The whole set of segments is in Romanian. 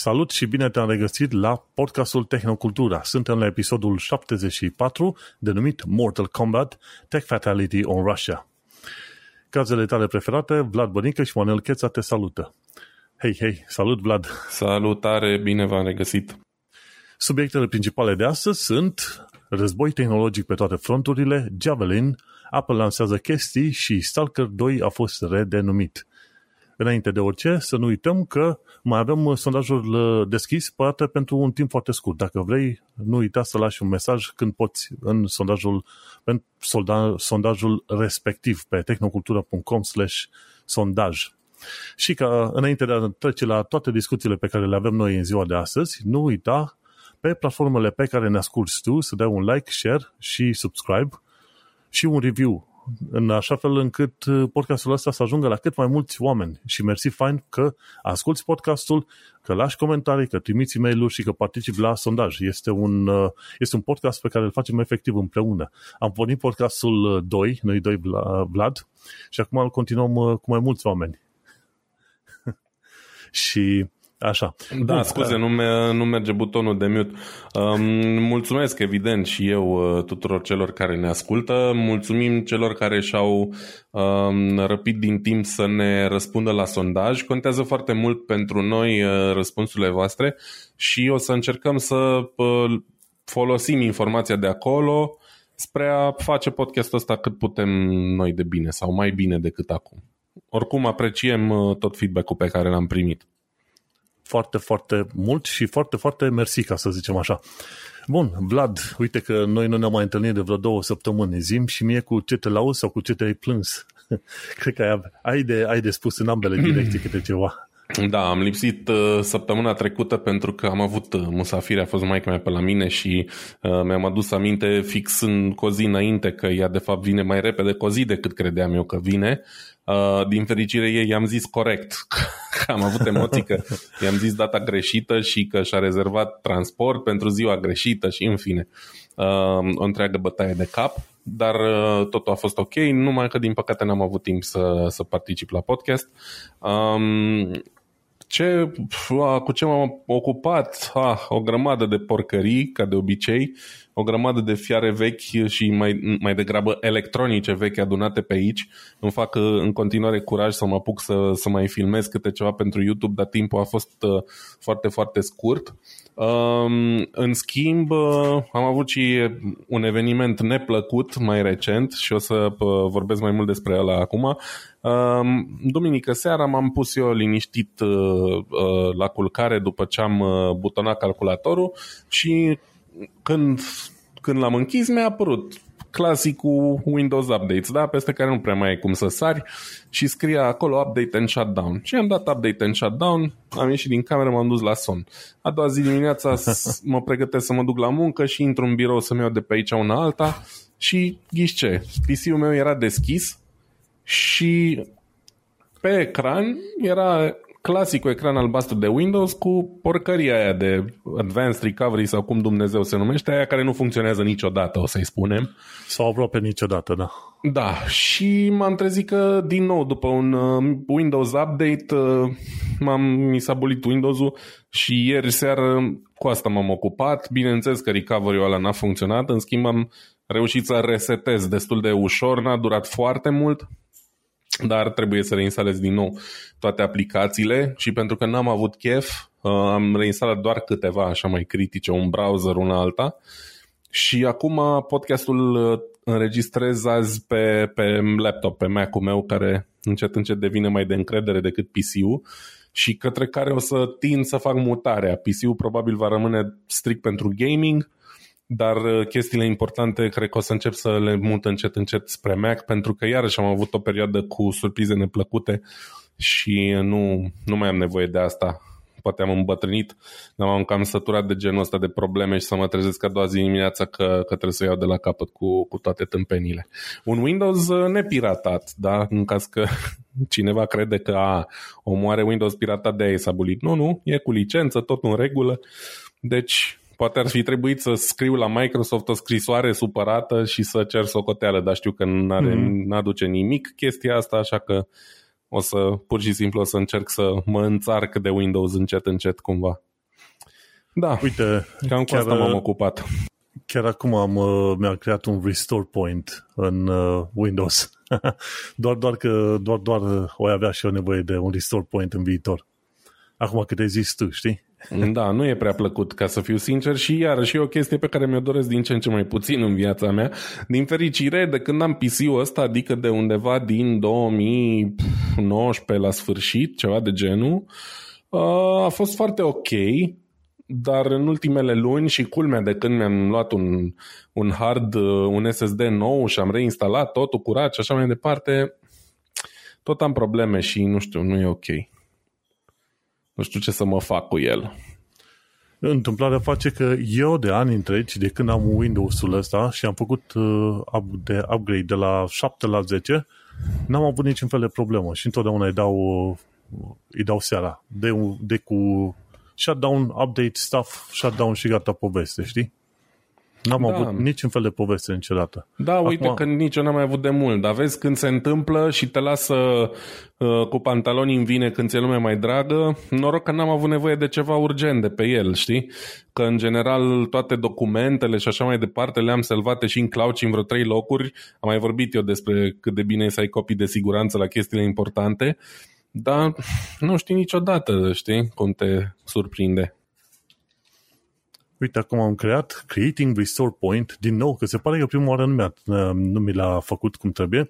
Salut și bine te-am regăsit la podcastul Tehnocultura. Suntem la episodul 74, denumit Mortal Kombat Tech Fatality on Russia. Cazele tale preferate, Vlad Bănică și Manuel Cheța te salută. Hei, hei, salut Vlad! Salutare, bine v-am regăsit! Subiectele principale de astăzi sunt război tehnologic pe toate fronturile, Javelin, Apple lansează chestii și Stalker 2 a fost redenumit. Înainte de orice, să nu uităm că mai avem uh, sondajul uh, deschis, poate pentru un timp foarte scurt. Dacă vrei, nu uita să lași un mesaj când poți în sondajul, în sondajul respectiv pe tehnocultura.com slash sondaj. Și ca înainte de a trece la toate discuțiile pe care le avem noi în ziua de astăzi, nu uita pe platformele pe care ne asculti tu să dai un like, share și subscribe și un review în așa fel încât uh, podcastul ăsta să ajungă la cât mai mulți oameni. Și mersi fain că asculti podcastul, că lași comentarii, că trimiți e mail și că participi la sondaj. Este un, uh, este un podcast pe care îl facem efectiv împreună. Am pornit podcastul 2, uh, noi doi Vlad, și acum îl continuăm cu mai mulți oameni. și Așa. Da, Bun, scuze, nu, me- nu merge butonul de mute. Um, mulțumesc, evident, și eu uh, tuturor celor care ne ascultă. Mulțumim celor care și-au um, răpit din timp să ne răspundă la sondaj. Contează foarte mult pentru noi uh, răspunsurile voastre și o să încercăm să uh, folosim informația de acolo spre a face podcastul ăsta cât putem noi de bine sau mai bine decât acum. Oricum apreciem uh, tot feedback-ul pe care l-am primit foarte, foarte mult și foarte, foarte mersi, ca să zicem așa. Bun, Vlad, uite că noi nu ne-am mai întâlnit de vreo două săptămâni, zim și mie cu ce te lauzi sau cu ce te-ai plâns. Cred că ai, ai, de, ai de spus în ambele direcții câte ceva. Da, am lipsit uh, săptămâna trecută pentru că am avut uh, musafire, a fost mai mea pe la mine și uh, mi-am adus aminte fix în cozi înainte că ea de fapt vine mai repede cozi decât credeam eu că vine Uh, din fericire ei i-am zis corect, că am avut emoții că i-am zis data greșită și că și-a rezervat transport pentru ziua greșită și în fine uh, o întreagă bătaie de cap, dar uh, totul a fost ok, numai că din păcate n-am avut timp să, să particip la podcast. Um, ce, cu ce m-am ocupat? Ah, o grămadă de porcării, ca de obicei, o grămadă de fiare vechi și mai, mai degrabă electronice vechi adunate pe aici. Îmi fac uh, în continuare curaj să mă apuc să, să mai filmez câte ceva pentru YouTube, dar timpul a fost uh, foarte, foarte scurt. Um, în schimb, uh, am avut și un eveniment neplăcut mai recent și o să vorbesc mai mult despre el acum. Um, duminică seara m-am pus eu liniștit la culcare după ce am butonat calculatorul și când, când l-am închis, mi-a apărut clasicul Windows Updates, da? peste care nu prea mai ai cum să sari și scria acolo Update and Shutdown. Și am dat Update and Shutdown, am ieșit din cameră, m-am dus la son. A doua zi dimineața mă pregătesc să mă duc la muncă și intru în birou să-mi iau de pe aici una alta și ghiși ce? PC-ul meu era deschis și pe ecran era clasicul ecran albastru de Windows cu porcăria aia de Advanced Recovery sau cum Dumnezeu se numește, aia care nu funcționează niciodată, o să-i spunem. Sau aproape niciodată, da. Da, și m-am trezit că din nou după un uh, Windows update uh, m-am, mi s-a bulit Windows-ul și ieri seară cu asta m-am ocupat. Bineînțeles că recovery-ul ăla n-a funcționat, în schimb am reușit să resetez destul de ușor, n-a durat foarte mult, dar trebuie să reinstalez din nou toate aplicațiile și pentru că n-am avut chef, uh, am reinstalat doar câteva așa mai critice, un browser, una alta și acum podcastul uh, înregistrez azi pe, pe laptop, pe Mac-ul meu care încet încet devine mai de încredere decât PC-ul și către care o să tind să fac mutarea. PC-ul probabil va rămâne strict pentru gaming, dar uh, chestiile importante cred că o să încep să le mut încet încet spre Mac pentru că iarăși am avut o perioadă cu surprize neplăcute și nu, nu mai am nevoie de asta. Poate am îmbătrânit, dar m-am cam săturat de genul ăsta de probleme și să mă trezesc a doua zi dimineața că, că trebuie să iau de la capăt cu, cu toate tâmpenile. Un Windows uh, nepiratat, da? în caz că cineva crede că a, omoare Windows piratat de aia s-a bulit. Nu, nu, e cu licență, tot în regulă. Deci poate ar fi trebuit să scriu la Microsoft o scrisoare supărată și să cer socoteală, dar știu că mm-hmm. n-aduce nimic chestia asta, așa că o să pur și simplu o să încerc să mă înțarc de Windows încet încet cumva. Da, Uite, cam cu chiar, asta m-am ocupat. chiar acum am, uh, mi-a creat un restore point în uh, Windows. doar, doar că doar, doar uh, o avea și eu nevoie de un restore point în viitor. Acum cât ai zis tu, știi? Da, nu e prea plăcut, ca să fiu sincer, și iarăși e o chestie pe care mi-o doresc din ce în ce mai puțin în viața mea. Din fericire, de când am PC-ul ăsta, adică de undeva din 2019 la sfârșit, ceva de genul, uh, a fost foarte ok, dar în ultimele luni și culmea de când mi-am luat un, un hard, uh, un SSD nou și am reinstalat totul curat și așa mai departe, tot am probleme și nu știu, nu e ok. Nu știu ce să mă fac cu el. Întâmplarea face că eu de ani întregi, de când am Windows-ul ăsta și am făcut uh, de upgrade de la 7 la 10, n-am avut niciun fel de problemă și întotdeauna îi dau, uh, îi dau seara. De, de cu shutdown, update, stuff, shutdown și gata poveste, știi? N-am Da. avut niciun fel de poveste niciodată. Da, uite Acum- că nici eu n-am mai avut de mult, dar vezi când se întâmplă și te lasă uh, cu pantaloni în vine când ți-e lumea mai dragă, noroc că n-am avut nevoie de ceva urgent de pe el, știi? Că în general toate documentele și așa mai departe le-am salvate și în cloud și în vreo trei locuri. Am mai vorbit eu despre cât de bine e să ai copii de siguranță la chestiile importante, dar nu știi niciodată, știi, cum te surprinde. Uite, acum am creat Creating Restore Point, din nou, că se pare că prima oară nu, mi-a, nu mi l-a făcut cum trebuie.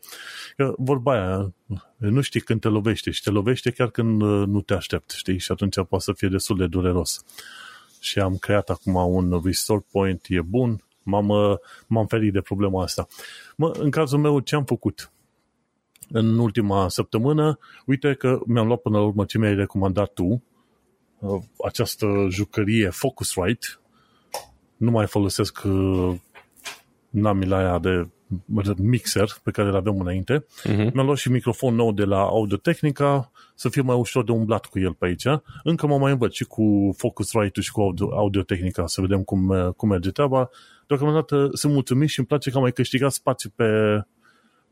Că vorba aia, nu știi când te lovește și te lovește chiar când uh, nu te aștepți, știi? Și atunci poate să fie destul de dureros. Și am creat acum un Restore Point, e bun, m-am, uh, m-am ferit de problema asta. Mă, în cazul meu, ce am făcut? În ultima săptămână, uite că mi-am luat până la urmă ce mi-ai recomandat tu, uh, această jucărie Focusrite, nu mai folosesc uh, namila aia de mixer pe care îl aveam înainte. Mhm. Mi-am luat și microfon nou de la Audio-Technica să fie mai ușor de umblat cu el pe aici. Încă mă mai învăț și cu Focusrite-ul și cu Audio- Audio-Technica să vedem cum, uh, cum merge treaba. Deocamdată sunt mulțumit și îmi place că am mai câștigat spațiu pe,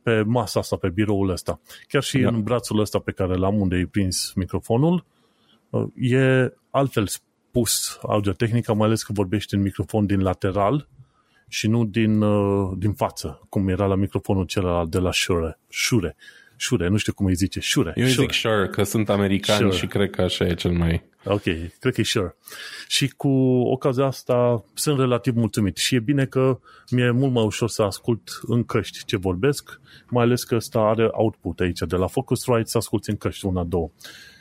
pe masa asta, pe biroul ăsta. Chiar și Da. în brațul ăsta pe care l-am unde e prins microfonul, uh, e altfel spus audio-tehnica, mai ales că vorbești în microfon din lateral și nu din, uh, din față, cum era la microfonul celălalt de la Shure. Shure. Shure, nu știu cum îi zice. Shure. Eu îi Shure. zic sure, că sunt americani Sure. și cred că așa e cel mai... Ok, cred că e sure. Și cu ocazia asta sunt relativ mulțumit și e bine că mi-e mult mai ușor să ascult în căști ce vorbesc, mai ales că ăsta are output aici, de la Focusrite să asculti în căști una, două.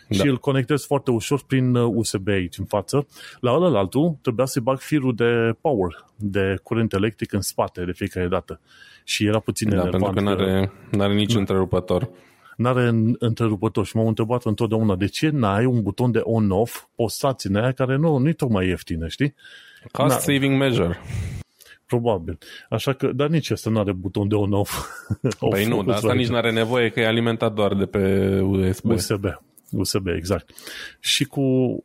Da. Și îl conectez foarte ușor prin uh, USB aici în față. La ăla altul trebuia să-i bag firul de power, de curent electric în spate de fiecare dată. Și era puțin Da, enervant. pentru că n-are, n-are nici întrerupător. n-are în- întrerupător și m-am întrebat întotdeauna de ce n-ai un buton de on-off postați în aia care nu, nu e tocmai ieftină, știi? Cost Da. saving measure. Probabil. Așa că, dar nici asta nu are buton de on-off. Păi nu, dar asta nici n-are nevoie că e alimentat doar de pe USB. USB. USB, exact. Și cu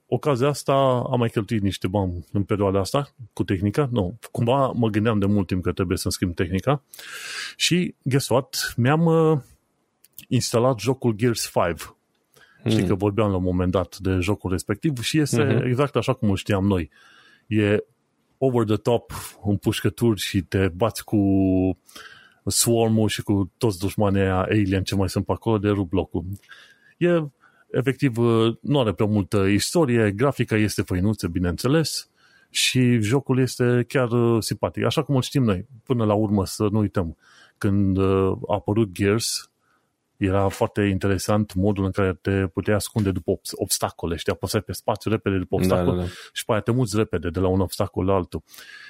ocazia asta am mai cheltuit niște bani în perioada asta cu tehnica. Nu, cumva mă gândeam de mult timp că trebuie să-mi schimb tehnica. Și, guess what, mi-am uh, instalat jocul Gears 5. Știi că vorbeam la un moment dat de jocul respectiv și este Mhm. exact așa cum îl știam noi. E over the top, împușcături și te bați cu swarm și cu toți dușmanii aia alien ce mai sunt pe acolo de rup locul. E efectiv, nu are prea multă istorie, grafica este făinuță, bineînțeles, și jocul este chiar uh, simpatic. Așa cum îl știm noi, până la urmă să nu uităm, când uh, a apărut Gears, era foarte interesant modul în care te puteai ascunde după obs- obstacole, știi, apăsai pe spațiu repede după Da, obstacol da, da. și pe aia te muți repede de la un obstacol la altul.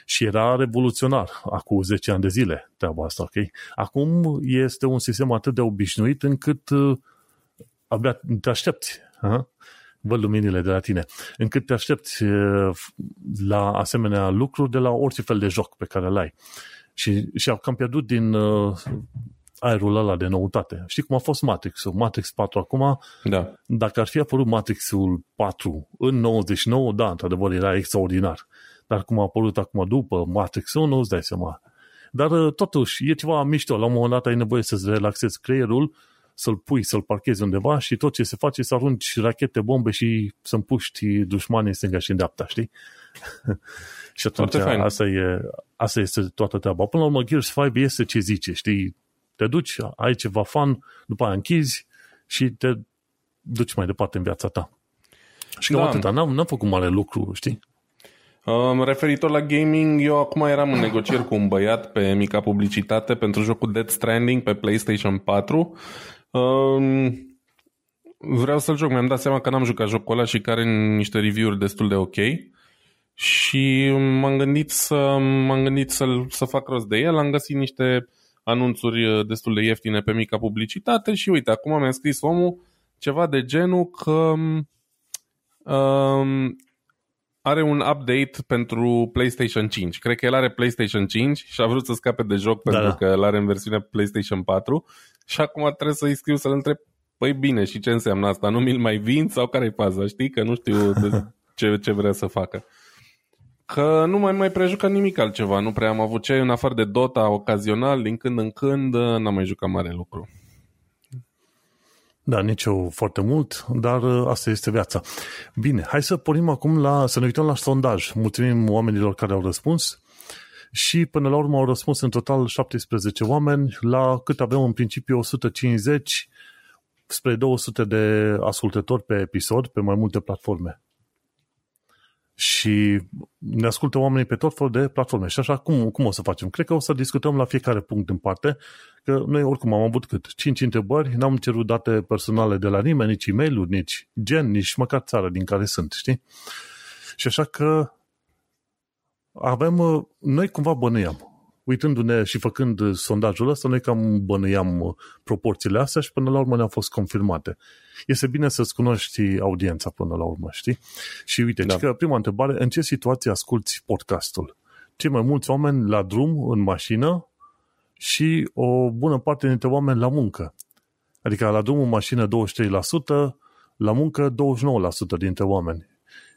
Și era revoluționar acum 10 ani de zile treaba asta, ok? Acum este un sistem atât de obișnuit încât uh, abia te aștepți. Ha? Văd luminile de la tine. Încât te aștepți uh, la asemenea lucruri de la orice fel de joc pe care îl ai. Și, și au cam pierdut din uh, aerul ăla de noutate. Știi cum a fost Matrix-ul? Matrix 4 acum, Da. dacă ar fi apărut Matrix-ul 4 în 99, da, într-adevăr era extraordinar. Dar cum a apărut acum după Matrix 1, îți dai seama. Dar uh, totuși, e ceva mișto. La un moment dat ai nevoie să-ți relaxezi creierul, să-l pui, să-l parchezi undeva și tot ce se face e să arunci rachete, bombe și să împuști dușmanii în stânga și în dreapta, știi? și atunci asta, e, asta este toată treaba. Până la urmă, Gears 5 este ce zice, știi? Te duci, ai ceva fan, după aia închizi și te duci mai departe în viața ta. Și cam da. atâta. N-am, n-am făcut mare lucru, știi? Um, referitor la gaming, eu acum eram în negocieri cu un băiat pe mica publicitate pentru jocul Dead Stranding pe PlayStation 4. Um, vreau să-l joc, mi-am dat seama că n-am jucat jocul ăla și care niște review-uri destul de ok. Și m-am gândit să m-am gândit să să fac rost de el, am găsit niște anunțuri uh, destul de ieftine pe mica publicitate și uite, acum mi-a scris omul ceva de genul că um, are un update pentru PlayStation 5. Cred că el are PlayStation 5 și a vrut să scape de joc da, pentru da. că el are în versiunea PlayStation 4 și acum trebuie să-i scriu să-l întreb Păi bine, și ce înseamnă asta? Nu mi-l mai vin sau care e faza? Știi? Că nu știu de ce, ce vrea să facă. Că nu mai mai prejucă nimic altceva. Nu prea am avut ce în afară de Dota ocazional, din când în când, n-am mai jucat mare lucru. Da, nici eu foarte mult, dar uh, asta este viața. Bine, hai să pornim acum la, să ne uităm la sondaj. Mulțumim oamenilor care au răspuns și până la urmă au răspuns în total 17 oameni, la cât avem în principiu 150 spre 200 de ascultători pe episod pe mai multe platforme. Și ne ascultă oamenii pe tot felul de platforme. Și așa, cum, cum o să facem? Cred că o să discutăm la fiecare punct în parte, că noi oricum am avut cât? 5 întrebări, n-am cerut date personale de la nimeni, nici e mail nici gen, nici măcar țara din care sunt, știi? Și așa că avem, noi cumva bănuiam uitându-ne și făcând sondajul ăsta, noi cam bănuiam uh, proporțiile astea și până la urmă ne-au fost confirmate. Este bine să-ți cunoști audiența până la urmă, știi? Și uite, da. că prima întrebare, în ce situație asculti podcastul? Cei mai mulți oameni la drum, în mașină și o bună parte dintre oameni la muncă. Adică la drum în mașină 23%, la muncă 29% dintre oameni.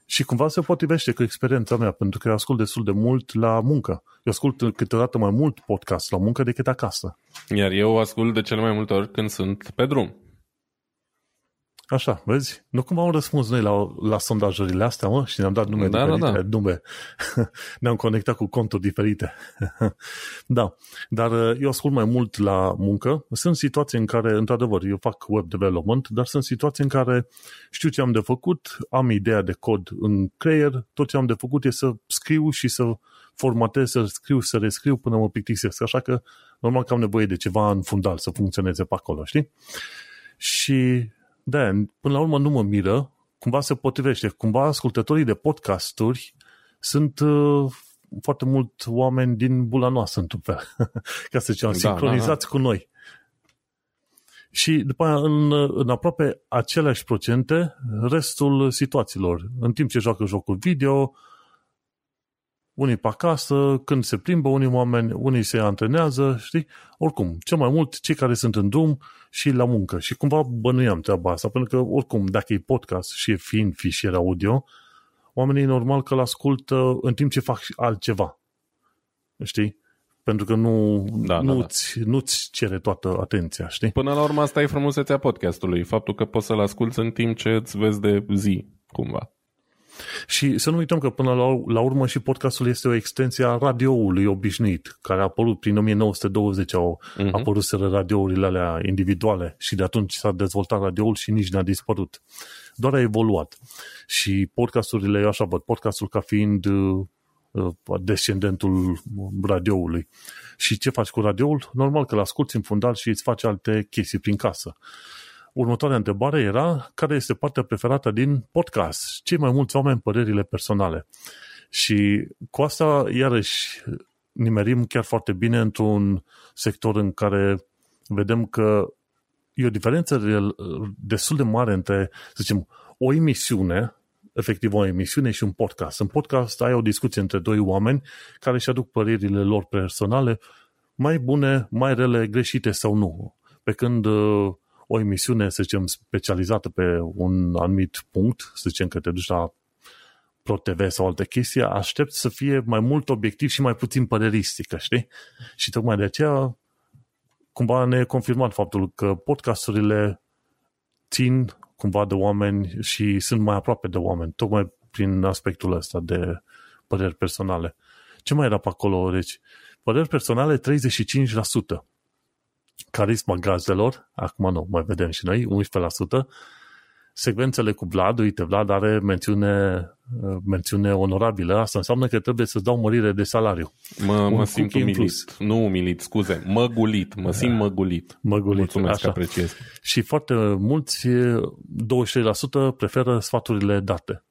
Și cumva se potrivește cu experiența mea, pentru că eu ascult destul de mult la muncă. Eu ascult câteodată mai mult podcast la muncă decât acasă. Iar eu ascult de cele mai multe ori când sunt pe drum. Așa, vezi? Nu cum am răspuns noi la, la sondajările astea, mă, și ne-am dat nume da, diferite, da, da. nume. ne-am conectat cu conturi diferite. da, dar uh, eu ascult mai mult la muncă. Sunt situații în care, într-adevăr, eu fac web development, dar sunt situații în care știu ce am de făcut, am ideea de cod în creier, tot ce am de făcut e să scriu și să formatez, să scriu, să rescriu până mă plictisesc. Așa că, normal că am nevoie de ceva în fundal să funcționeze pe acolo, știi? Și da, până la urmă nu mă miră, cumva se potrivește. Cumva ascultătorii de podcasturi sunt uh, foarte mult oameni din bula noastră, într-un fel. Ca să zicem, da, sincronizați da, da. cu noi. Și după aia, în, în aproape aceleași procente, restul situațiilor. În timp ce joacă jocul video, unii pe acasă, când se plimbă unii oameni, unii se antrenează, știi? Oricum, cel mai mult cei care sunt în drum și la muncă. Și cumva bănuiam treaba asta, pentru că oricum, dacă e podcast și e fiind fișier audio, oamenii normal că l-ascultă în timp ce fac altceva. Știi? Pentru că nu, da, nu-ți, da, da. nu-ți cere toată atenția, știi? Până la urmă asta e frumusețea podcastului, faptul că poți să-l asculți în timp ce îți vezi de zi, cumva. Și să nu uităm că până la, la urmă și podcastul este o extensie a radioului obișnuit, care a apărut prin 1920, au uh-huh. apărut radiourile alea individuale și de atunci s-a dezvoltat radioul și nici n-a dispărut. Doar a evoluat. Și podcasturile, eu așa văd, podcastul ca fiind uh, descendentul radioului. Și ce faci cu radioul? Normal că l-asculti în fundal și îți faci alte chestii prin casă următoarea întrebare era care este partea preferată din podcast? Cei mai mulți oameni părerile personale. Și cu asta, iarăși, nimerim chiar foarte bine într-un sector în care vedem că e o diferență destul de mare între, să zicem, o emisiune, efectiv o emisiune și un podcast. În podcast ai o discuție între doi oameni care își aduc părerile lor personale, mai bune, mai rele, greșite sau nu. Pe când uh, o emisiune, să zicem, specializată pe un anumit punct, să zicem că te duci la Pro TV sau alte chestii, aștept să fie mai mult obiectiv și mai puțin păreristică, știi? Și tocmai de aceea cumva ne-e confirmat faptul că podcasturile țin cumva de oameni și sunt mai aproape de oameni, tocmai prin aspectul ăsta de păreri personale. Ce mai era pe acolo? Deci, păreri personale 35%. Carisma gazelor, acum nu, mai vedem și noi, 11%. Secvențele cu Vlad, uite, Vlad are mențiune, mențiune onorabilă, asta înseamnă că trebuie să-ți dau mărire de salariu. Mă, mă simt umilit. Nu umilit, scuze, măgulit, mă simt măgulit. Măgulit, Mulțumesc așa. că apreciez. Și foarte mulți, 23% preferă sfaturile date.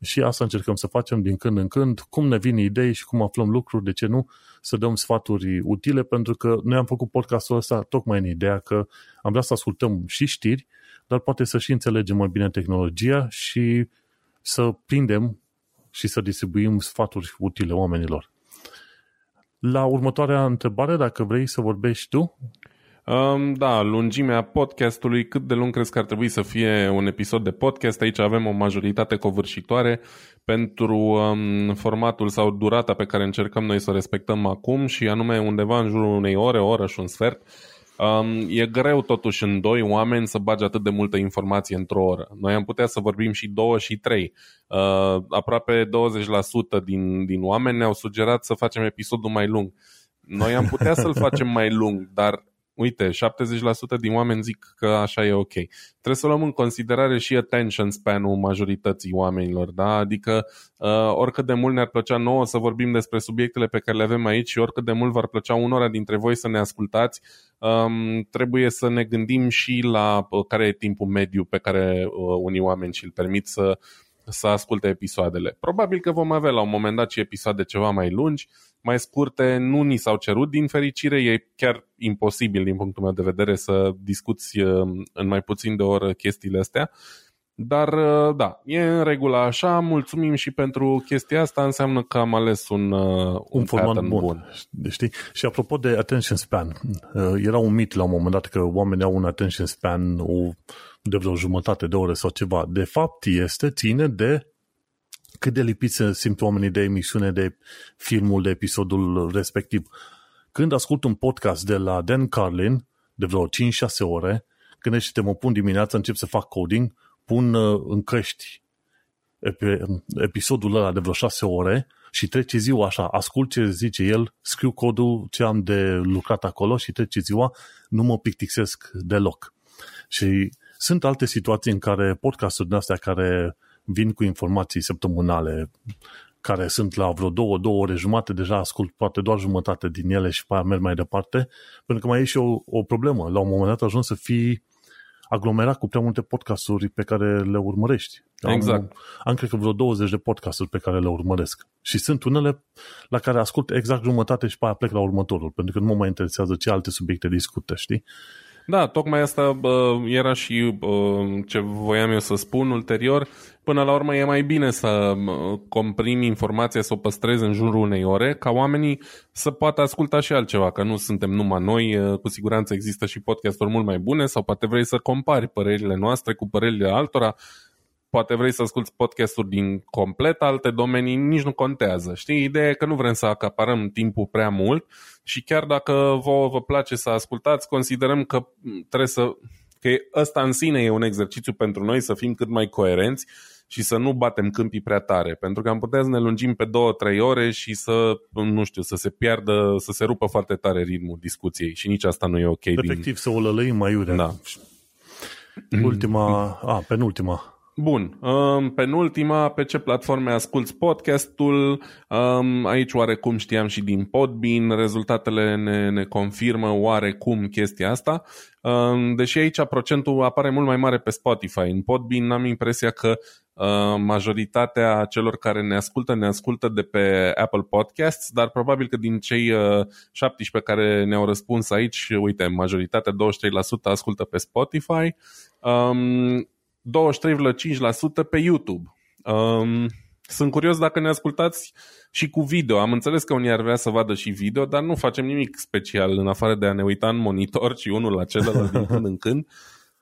Și asta încercăm să facem din când în când, cum ne vin idei și cum aflăm lucruri, de ce nu, să dăm sfaturi utile, pentru că noi am făcut podcastul ăsta tocmai în ideea că am vrea să ascultăm și știri, dar poate să și înțelegem mai bine tehnologia și să prindem și să distribuim sfaturi utile oamenilor. La următoarea întrebare, dacă vrei să vorbești tu, Um, da, lungimea podcastului, cât de lung crezi că ar trebui să fie un episod de podcast? Aici avem o majoritate covârșitoare pentru um, formatul sau durata pe care încercăm noi să o respectăm acum și anume undeva în jurul unei ore, o oră și un sfert. Um, e greu totuși în doi oameni să bagi atât de multă informație într-o oră. Noi am putea să vorbim și două și trei. Uh, aproape 20% din, din oameni ne-au sugerat să facem episodul mai lung. Noi am putea să-l facem mai lung, dar uite, 70% din oameni zic că așa e ok. Trebuie să luăm în considerare și attention span-ul majorității oamenilor, da? Adică uh, oricât de mult ne-ar plăcea nouă să vorbim despre subiectele pe care le avem aici și oricât de mult v-ar plăcea unora dintre voi să ne ascultați, um, trebuie să ne gândim și la uh, care e timpul mediu pe care uh, unii oameni și-l permit să să asculte episoadele. Probabil că vom avea la un moment dat și episoade ceva mai lungi, mai scurte, nu ni s-au cerut din fericire, e chiar imposibil din punctul meu de vedere să discuți în mai puțin de o oră chestiile astea, dar da, e în regulă așa, mulțumim și pentru chestia asta, înseamnă că am ales un, un, un format bun. bun. Știi? Și apropo de attention span, era un mit la un moment dat că oamenii au un attention span de vreo jumătate de oră sau ceva. De fapt este, ține de cât de lipiți se simt oamenii de emisiune, de filmul, de episodul respectiv. Când ascult un podcast de la Dan Carlin, de vreo 5-6 ore, când ești mă pun dimineața, încep să fac coding, pun în căști episodul ăla de vreo 6 ore și trece ziua așa, ascult ce zice el, scriu codul ce am de lucrat acolo și trece ziua, nu mă pictisesc deloc. Și sunt alte situații în care podcasturile astea care vin cu informații săptămânale care sunt la vreo două, două ore jumate, deja ascult poate doar jumătate din ele și pe aia merg mai departe, pentru că mai e și o, o problemă. La un moment dat ajuns să fii aglomerat cu prea multe podcasturi pe care le urmărești. Exact. Am, am cred că vreo 20 de podcasturi pe care le urmăresc. Și sunt unele la care ascult exact jumătate și pe aia plec la următorul, pentru că nu mă mai interesează ce alte subiecte discută, știi? Da, tocmai asta bă, era și bă, ce voiam eu să spun ulterior. Până la urmă e mai bine să comprimi informația, să o păstrezi în jurul unei ore, ca oamenii să poată asculta și altceva, că nu suntem numai noi, cu siguranță există și podcasturi mult mai bune sau poate vrei să compari părerile noastre cu părerile altora, poate vrei să asculti podcasturi din complet alte domenii, nici nu contează. Știi, ideea e că nu vrem să acaparăm timpul prea mult și chiar dacă vă, vă place să ascultați, considerăm că trebuie să că ăsta în sine e un exercițiu pentru noi să fim cât mai coerenți și să nu batem câmpii prea tare, pentru că am putea să ne lungim pe două, trei ore și să, nu știu, să se piardă, să se rupă foarte tare ritmul discuției și nici asta nu e ok. Efectiv din... să o lălăim mai iurea. Da. Ultima, a, penultima. Bun, um, penultima, pe ce platforme asculti podcastul? Um, aici oarecum știam și din Podbean, rezultatele ne, ne confirmă oarecum chestia asta, um, deși aici procentul apare mult mai mare pe Spotify. În Podbean am impresia că uh, majoritatea celor care ne ascultă, ne ascultă de pe Apple Podcasts, dar probabil că din cei uh, 17 care ne-au răspuns aici, uite, majoritatea, 23% ascultă pe Spotify. Um, 23,5% pe YouTube. Um, sunt curios dacă ne ascultați și cu video. Am înțeles că unii ar vrea să vadă și video, dar nu facem nimic special în afară de a ne uita în monitor și unul la celălalt din când în când.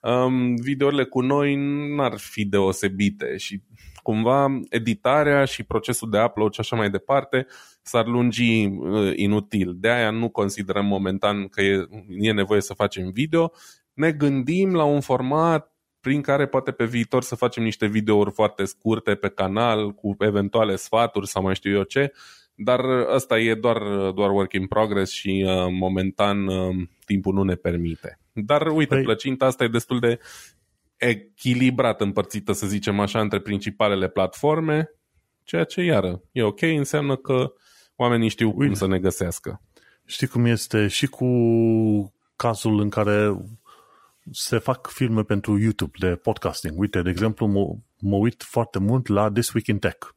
Um, videourile cu noi n-ar fi deosebite și cumva editarea și procesul de upload și așa mai departe s-ar lungi uh, inutil. De aia nu considerăm momentan că e, e nevoie să facem video. Ne gândim la un format prin care poate pe viitor să facem niște videouri foarte scurte pe canal cu eventuale sfaturi sau mai știu eu ce, dar ăsta e doar, doar work in progress și uh, momentan uh, timpul nu ne permite. Dar uite, păi... plăcinta asta e destul de echilibrat împărțită, să zicem așa, între principalele platforme, ceea ce, iară, e ok, înseamnă că oamenii știu uite. cum să ne găsească. Știi cum este și cu cazul în care se fac filme pentru YouTube de podcasting. Uite, de exemplu, mă, mă uit foarte mult la This Week in Tech.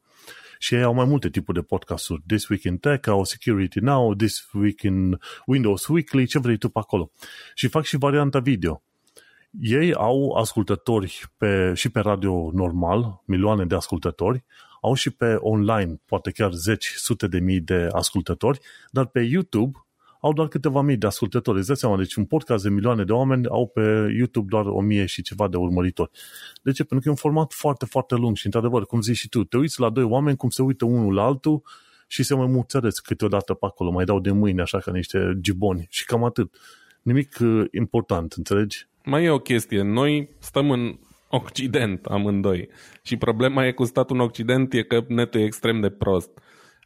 Și ei au mai multe tipuri de podcasturi. This Week in Tech, au Security Now, This Week in Windows Weekly, ce vrei tu pe acolo. Și fac și varianta video. Ei au ascultători pe, și pe radio normal, milioane de ascultători, au și pe online, poate chiar zeci, sute de mii de ascultători, dar pe YouTube au doar câteva mii de ascultători. Îți dai seama, deci un podcast de milioane de oameni au pe YouTube doar o mie și ceva de urmăritori. De ce? Pentru că e un format foarte, foarte lung și, într-adevăr, cum zici și tu, te uiți la doi oameni cum se uită unul la altul și se mai muțăresc câteodată pe acolo, mai dau de mâine așa ca niște giboni și cam atât. Nimic uh, important, înțelegi? Mai e o chestie. Noi stăm în Occident amândoi și problema e cu statul în Occident e că netul e extrem de prost.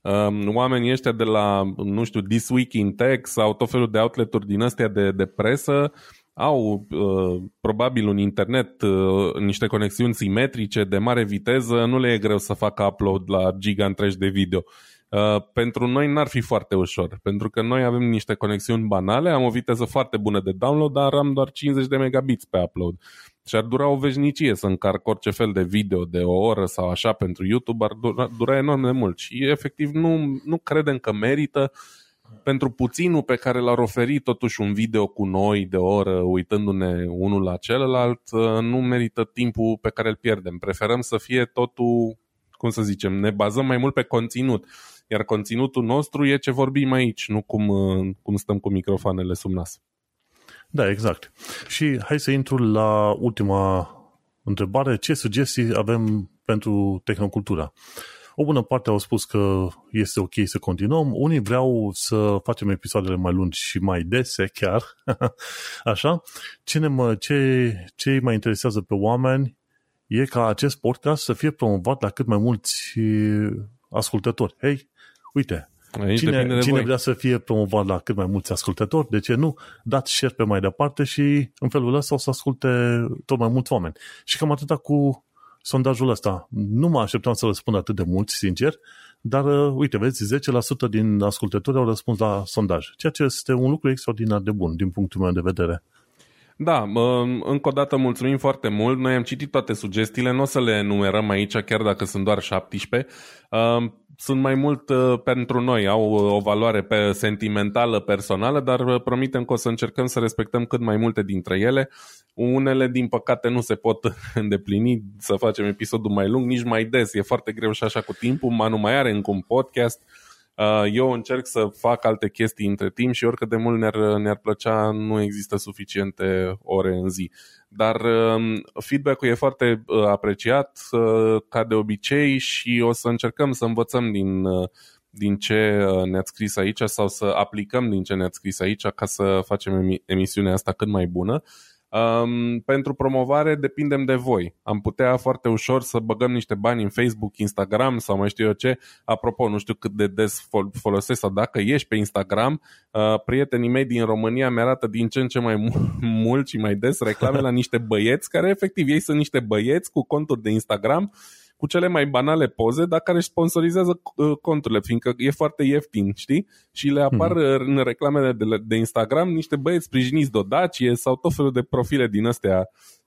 Um, oamenii ăștia de la, nu știu, This Week in Tech sau tot felul de outleturi din astea de, de presă au uh, probabil un internet, uh, niște conexiuni simetrice de mare viteză, nu le e greu să facă upload la giga întregi de video. Uh, pentru noi n-ar fi foarte ușor, pentru că noi avem niște conexiuni banale, am o viteză foarte bună de download, dar am doar 50 de megabits pe upload. Și ar dura o veșnicie să încarc orice fel de video de o oră sau așa pentru YouTube, ar dura, dura enorm de mult. Și efectiv nu, nu credem că merită pentru puținul pe care l-ar oferi totuși un video cu noi de o oră uitându-ne unul la celălalt, uh, nu merită timpul pe care îl pierdem. Preferăm să fie totul, cum să zicem, ne bazăm mai mult pe conținut. Iar conținutul nostru e ce vorbim aici, nu cum, uh, cum stăm cu microfoanele sub nas. Da, exact. Și hai să intru la ultima întrebare. Ce sugestii avem pentru tehnocultura? O bună parte au spus că este ok să continuăm, unii vreau să facem episoadele mai lungi și mai dese chiar, așa. Ce, ne, ce, ce îi mai interesează pe oameni e ca acest podcast să fie promovat la cât mai mulți ascultători. Hei, uite, Aici cine, cine vrea să fie promovat la cât mai mulți ascultători, de ce nu? Dați share pe mai departe și în felul ăsta o să asculte tot mai mulți oameni. Și cam atâta cu sondajul ăsta. Nu mă așteptam să răspund atât de mulți, sincer, dar uh, uite, vezi, 10% din ascultători au răspuns la sondaj, ceea ce este un lucru extraordinar de bun din punctul meu de vedere. Da, încă o dată mulțumim foarte mult. Noi am citit toate sugestiile, nu o să le enumerăm aici, chiar dacă sunt doar 17 sunt mai mult uh, pentru noi, au uh, o valoare pe sentimentală, personală, dar uh, promitem că o să încercăm să respectăm cât mai multe dintre ele. Unele, din păcate, nu se pot îndeplini să facem episodul mai lung, nici mai des. E foarte greu și așa cu timpul. Manu mai are încă un podcast. Eu încerc să fac alte chestii între timp și oricât de mult ne-ar, ne-ar plăcea, nu există suficiente ore în zi dar um, feedback-ul e foarte uh, apreciat uh, ca de obicei și o să încercăm să învățăm din, uh, din ce ne-ați scris aici sau să aplicăm din ce ne-ați scris aici ca să facem emisiunea asta cât mai bună. Um, pentru promovare depindem de voi. Am putea foarte ușor să băgăm niște bani în Facebook, Instagram sau mai știu eu ce. Apropo, nu știu cât de des fol- folosesc sau dacă ești pe Instagram, uh, prietenii mei din România mi-arată din ce în ce mai mult și mai des reclame la niște băieți care efectiv ei sunt niște băieți cu conturi de Instagram cu cele mai banale poze, dar care își sponsorizează uh, conturile, fiindcă e foarte ieftin, știi? Și le apar mm-hmm. în reclamele de, de Instagram niște băieți sprijiniți de o Dacie sau tot felul de profile din astea uh,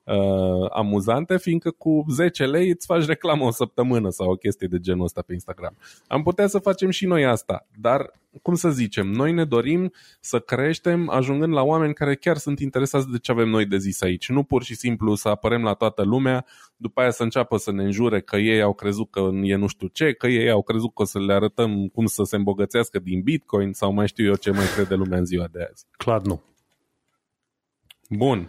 amuzante, fiindcă cu 10 lei îți faci reclamă o săptămână sau o chestie de genul ăsta pe Instagram. Am putea să facem și noi asta, dar, cum să zicem, noi ne dorim să creștem ajungând la oameni care chiar sunt interesați de ce avem noi de zis aici. Nu pur și simplu să apărem la toată lumea, după aia să înceapă să ne înjure că ei au crezut că e nu știu ce, că ei au crezut că o să le arătăm cum să se îmbogățească din Bitcoin sau mai știu eu ce mai crede lumea în ziua de azi. Clar nu. Bun.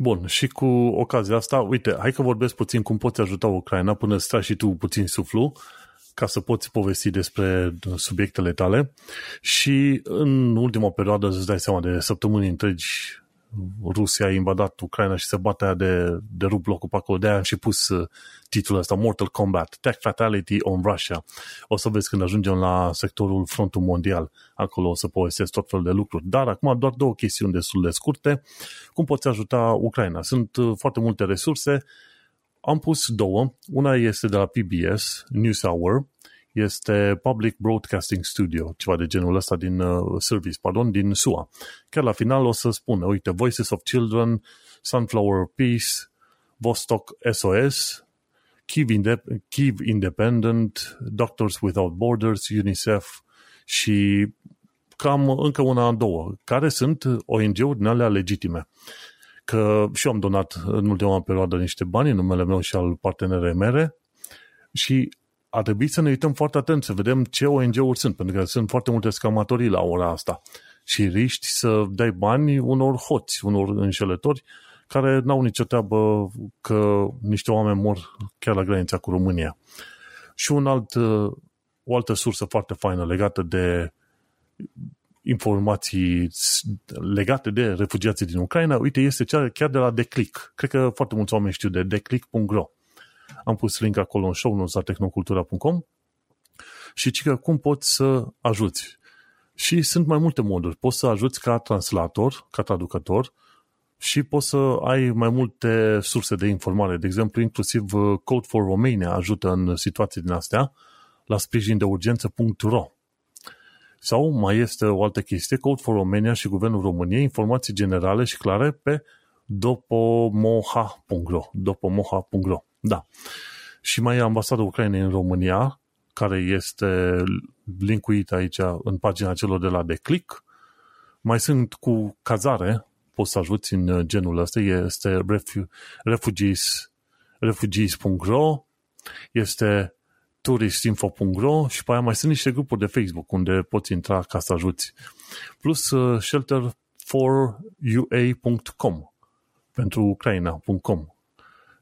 Bun, și cu ocazia asta, uite, hai că vorbesc puțin cum poți ajuta Ucraina până să tragi și tu puțin suflu ca să poți povesti despre subiectele tale. Și în ultima perioadă îți dai seama de săptămâni întregi Rusia a invadat Ucraina și se bate de, de rup locul pe acolo. De-aia am și pus uh, titlul ăsta, Mortal Kombat, Tech Fatality on Russia. O să vezi când ajungem la sectorul frontul mondial. Acolo o să povestesc tot felul de lucruri. Dar acum doar două chestiuni destul de scurte. Cum poți ajuta Ucraina? Sunt uh, foarte multe resurse. Am pus două. Una este de la PBS, NewsHour, este Public Broadcasting Studio, ceva de genul ăsta din uh, service, pardon, din SUA. Chiar la final o să spună, uite, Voices of Children, Sunflower Peace, Vostok SOS, Kiev, Indep- Kiev Independent, Doctors Without Borders, UNICEF și cam încă una, două, care sunt ONG-uri din alea legitime. Că și eu am donat în ultima perioadă niște bani în numele meu și al partenerei mele și ar trebui să ne uităm foarte atent să vedem ce ONG-uri sunt, pentru că sunt foarte multe scamatorii la ora asta și riști să dai bani unor hoți, unor înșelători care n-au nicio treabă că niște oameni mor chiar la granița cu România. Și un alt, o altă sursă foarte faină legată de informații legate de refugiații din Ucraina, uite, este cea chiar de la Declic. Cred că foarte mulți oameni știu de declic.ro. Am pus link acolo în show notes la tehnocultura.com și cică cum poți să ajuți. Și sunt mai multe moduri. Poți să ajuți ca translator, ca traducător și poți să ai mai multe surse de informare. De exemplu, inclusiv uh, Code for Romania ajută în situații din astea la sprijin de urgență.ro. Sau mai este o altă chestie, Code for Romania și Guvernul României, informații generale și clare pe dopomoha.ro dopomoha.ro da. Și mai e ambasada Ucrainei în România, care este linkuită aici în pagina celor de la Declic. Mai sunt cu cazare, poți să ajuți în genul ăsta, este refugees, refugees.ro, este turistinfo.ro și pe aia mai sunt niște grupuri de Facebook unde poți intra ca să ajuți. Plus uh, shelter4ua.com pentru ucraina.com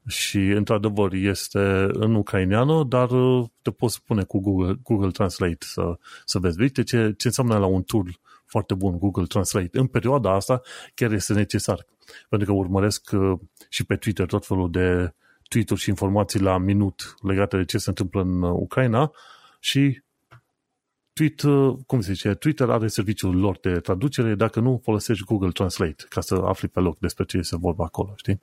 și într-adevăr este în ucraineană, dar uh, te poți pune cu Google, Google Translate să, să vezi. Uite ce, ce înseamnă la un tool foarte bun Google Translate. În perioada asta chiar este necesar, pentru că urmăresc uh, și pe Twitter tot felul de tweet și informații la minut legate de ce se întâmplă în uh, Ucraina și Twitter, cum se zice, Twitter are serviciul lor de traducere, dacă nu, folosești Google Translate ca să afli pe loc despre ce se vorba acolo, știi?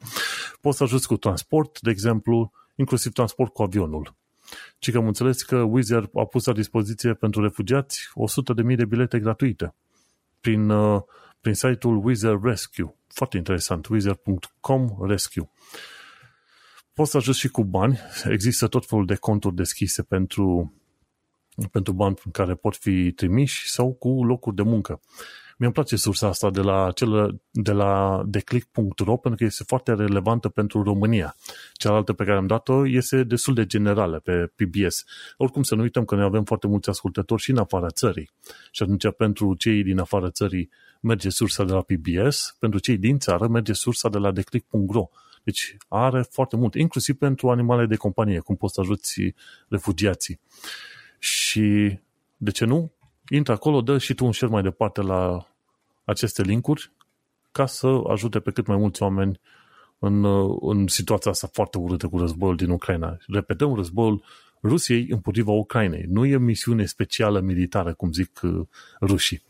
Poți să ajuți cu transport, de exemplu, inclusiv transport cu avionul. Și că am înțeles că Wizard a pus la dispoziție pentru refugiați 100.000 de bilete gratuite prin, uh, prin site-ul Wizard Rescue. Foarte interesant, wizard.com Rescue. Poți să ajuți și cu bani. Există tot felul de conturi deschise pentru pentru bani care pot fi trimiși sau cu locuri de muncă. Mi-mi place sursa asta de la, cel, de la declick.ro pentru că este foarte relevantă pentru România. Cealaltă pe care am dat-o este destul de generală pe PBS. Oricum să nu uităm că noi avem foarte mulți ascultători și în afara țării. Și atunci pentru cei din afara țării merge sursa de la PBS, pentru cei din țară merge sursa de la declick.ro. Deci are foarte mult, inclusiv pentru animale de companie, cum poți să ajuți refugiații. Și de ce nu? Intră acolo, dă și tu un share mai departe la aceste linkuri ca să ajute pe cât mai mulți oameni în, în situația asta foarte urâtă cu războiul din Ucraina. Repetăm, războiul Rusiei împotriva Ucrainei. Nu e misiune specială militară, cum zic uh, rușii.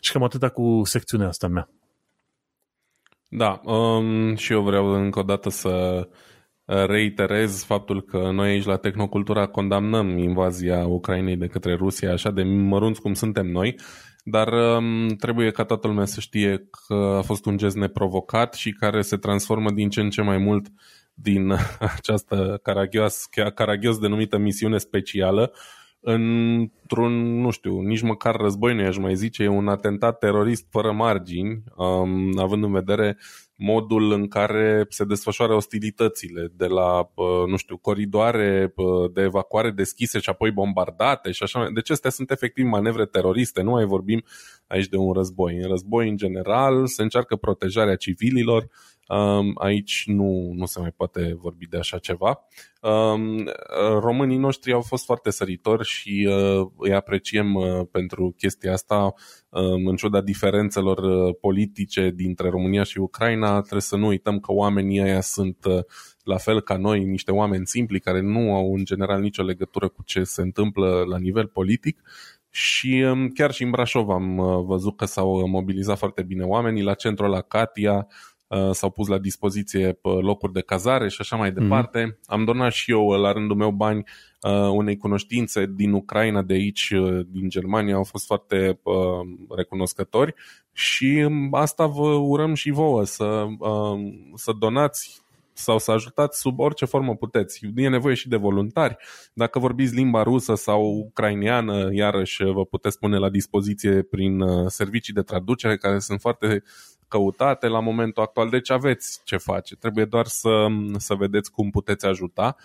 Și cam atâta cu secțiunea asta mea. Da, um, și eu vreau încă o dată să reiterez faptul că noi aici la Tehnocultura condamnăm invazia Ucrainei de către Rusia, așa de mărunți cum suntem noi, dar um, trebuie ca toată lumea să știe că a fost un gest neprovocat și care se transformă din ce în ce mai mult din această caragios, caragios denumită misiune specială într-un, nu știu, nici măcar război nu aș mai zice, e un atentat terorist fără margini, um, având în vedere modul în care se desfășoară ostilitățile, de la, nu știu, coridoare de evacuare deschise și apoi bombardate și așa. Deci astea sunt efectiv manevre teroriste, nu mai vorbim aici de un război. În război, în general, se încearcă protejarea civililor, Aici nu, nu se mai poate vorbi de așa ceva. Românii noștri au fost foarte săritori și uh, îi apreciem uh, pentru chestia asta. În ciuda diferențelor uh, politice dintre România și Ucraina, trebuie să nu uităm că oamenii ăia sunt la fel ca noi, niște oameni simpli care nu au în general nicio legătură cu ce se întâmplă la nivel politic și um, chiar și în Brașov am văzut că s-au mobilizat foarte bine oamenii. La centrul la Katia Uh, s-au pus la dispoziție locuri de cazare și așa mai mhm. departe. Mm-hmm. Am donat și eu la rândul meu bani uh, unei cunoștințe din Ucraina, de aici, uh, din Germania, au fost foarte recunoscători și um, asta vă urăm și vouă să, să donați sau să ajutați sub orice formă puteți. E nevoie și de voluntari. Dacă vorbiți limba rusă sau ucrainiană, iarăși vă puteți pune la dispoziție prin servicii de traducere care sunt foarte căutate la momentul actual, deci aveți ce face. Trebuie doar să, să vedeți cum puteți ajuta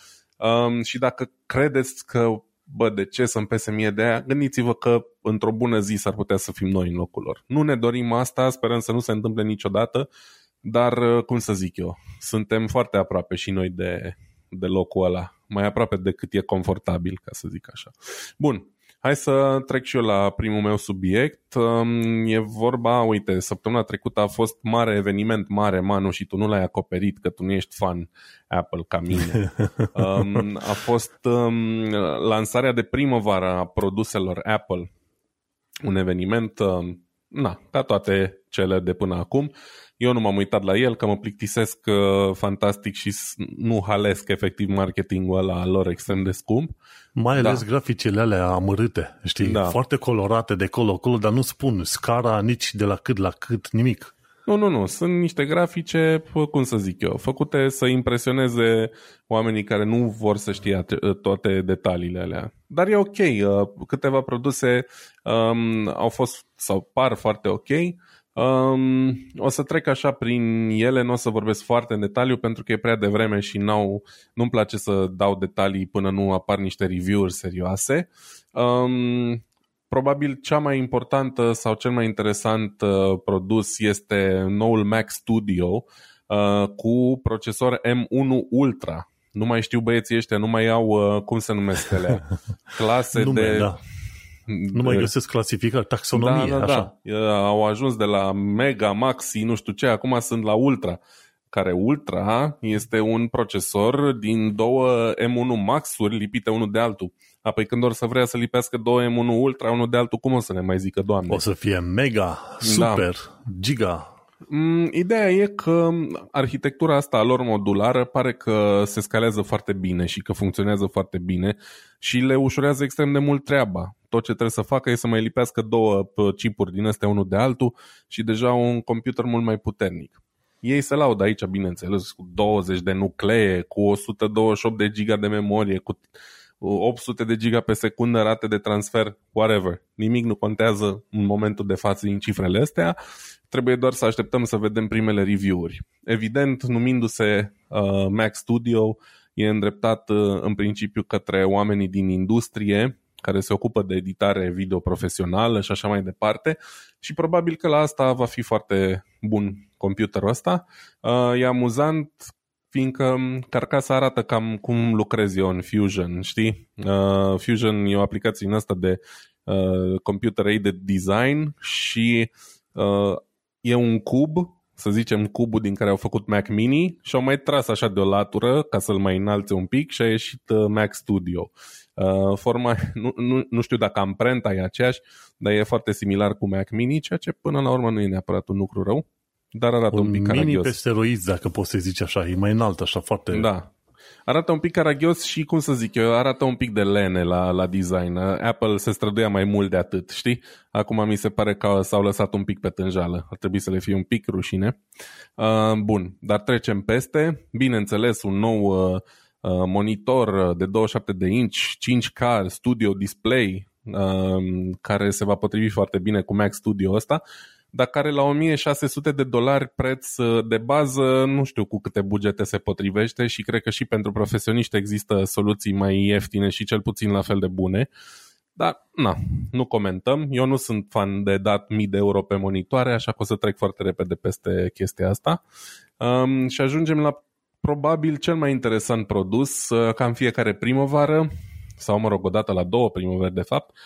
um, și dacă credeți că bă, de ce să-mi pese mie de aia, gândiți-vă că într-o bună zi s-ar putea să fim noi în locul lor. Nu ne dorim asta, sperăm să nu se întâmple niciodată, dar, uh, cum să zic eu, suntem foarte aproape și noi de, de locul ăla, mai aproape decât e confortabil, ca să zic așa. Bun, Hai să trec și eu la primul meu subiect. Um, e vorba, uite, săptămâna trecută a fost mare eveniment, mare, Manu, și tu nu l-ai acoperit, că tu nu ești fan Apple ca mine. Um, a fost um, lansarea de primăvară a produselor Apple. Un eveniment, na, ca toate cele de până acum. Eu nu m-am uitat la el, că mă plictisesc uh, fantastic și nu halesc efectiv marketingul ăla lor extrem de scump. Mai ales da. graficele alea amărâte, știi, da. foarte colorate de colo-colo, dar nu spun scara nici de la cât la cât, nimic. Nu, nu, nu. Sunt niște grafice, cum să zic eu, făcute să impresioneze oamenii care nu vor să știe toate detaliile alea. Dar e ok. Uh, câteva produse um, au fost sau par foarte ok. Um, o să trec așa prin ele, nu o să vorbesc foarte în detaliu pentru că e prea devreme și n-au, nu-mi place să dau detalii până nu apar niște review-uri serioase. Um, probabil cea mai importantă sau cel mai interesant uh, produs este noul Mac Studio uh, cu procesor M1 Ultra. Nu mai știu băieții ăștia, nu mai au, uh, cum se numesc ele, clase Lume, de... Da nu mai găsesc clasificări, taxonomie, da, da, așa. Da. Au ajuns de la Mega, Maxi, nu știu ce, acum sunt la Ultra care Ultra este un procesor din două M1 Max-uri lipite unul de altul. Apoi când or să vrea să lipească două M1 Ultra unul de altul, cum o să ne mai zică, doamne? O să fie mega, super, da. giga. Mm, ideea e că arhitectura asta a lor modulară pare că se scalează foarte bine și că funcționează foarte bine și le ușurează extrem de mult treaba tot ce trebuie să facă e să mai lipească două chipuri din astea unul de altul și deja un computer mult mai puternic. Ei se laudă aici, bineînțeles, cu 20 de nuclee, cu 128 de giga de memorie, cu 800 de giga pe secundă rate de transfer, whatever. Nimic nu contează în momentul de față din cifrele astea. Trebuie doar să așteptăm să vedem primele review-uri. Evident, numindu-se uh, Mac Studio, e îndreptat uh, în principiu către oamenii din industrie care se ocupă de editare video profesională și așa mai departe și probabil că la asta va fi foarte bun computerul ăsta. Uh, e amuzant fiindcă carcasa arată cam cum lucrez eu în Fusion, știi? Uh, Fusion e o aplicație în asta de uh, computer aided design și e un cub să zicem, cubul din care au făcut Mac Mini și au mai tras așa de o latură ca să-l mai înalțe un pic și a ieșit Mac Studio. Uh, forma, nu, nu, nu știu dacă amprenta e aceeași, dar e foarte similar cu Mac Mini, ceea ce până la urmă nu e neapărat un lucru rău, dar arată un, un pic mini caragios. pe steroizi, dacă poți să zici așa, e mai înalt, așa foarte... Da, arată un pic caragios și, cum să zic eu, arată un pic de lene la, la design. Apple se străduia mai mult de atât, știi? Acum mi se pare că s-au lăsat un pic pe tânjală. Ar trebui să le fie un pic rușine. Uh, bun, dar trecem peste. Bineînțeles, un nou uh, Uh, monitor de 27 de inch, 5K, studio display, um, care se va potrivi foarte bine cu Mac Studio ăsta. Dar care la 1600 de dolari preț uh, de bază, nu știu cu câte bugete se potrivește și cred că și pentru profesioniști există soluții mai ieftine și cel puțin la fel de bune. Dar, na, nu comentăm. Eu nu sunt fan de dat mii de euro pe monitoare, așa că o să trec foarte repede peste chestia asta. Um, și ajungem la probabil cel mai interesant produs, uh, ca în fiecare primăvară, sau mă rog, odată la două primăveri de fapt,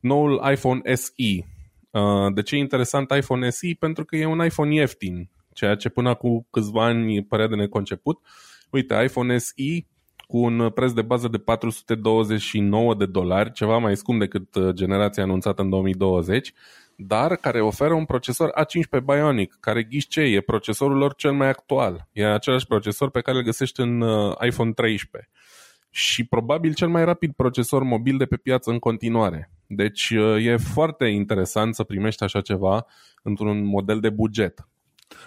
noul iPhone SE. Uh, de ce e interesant iPhone SE? Pentru că e un iPhone ieftin, ceea ce până cu câțiva ani părea de neconceput. Uite, iPhone SE cu un preț de bază de 429 de dolari, ceva mai scump decât uh, generația anunțată în 2020, dar care oferă un procesor A15 Bionic, care ghiși ce e procesorul lor cel mai actual. E același procesor pe care îl găsești în uh, iPhone 13 și probabil cel mai rapid procesor mobil de pe piață în continuare. Deci uh, e foarte interesant să primești așa ceva într-un model de buget.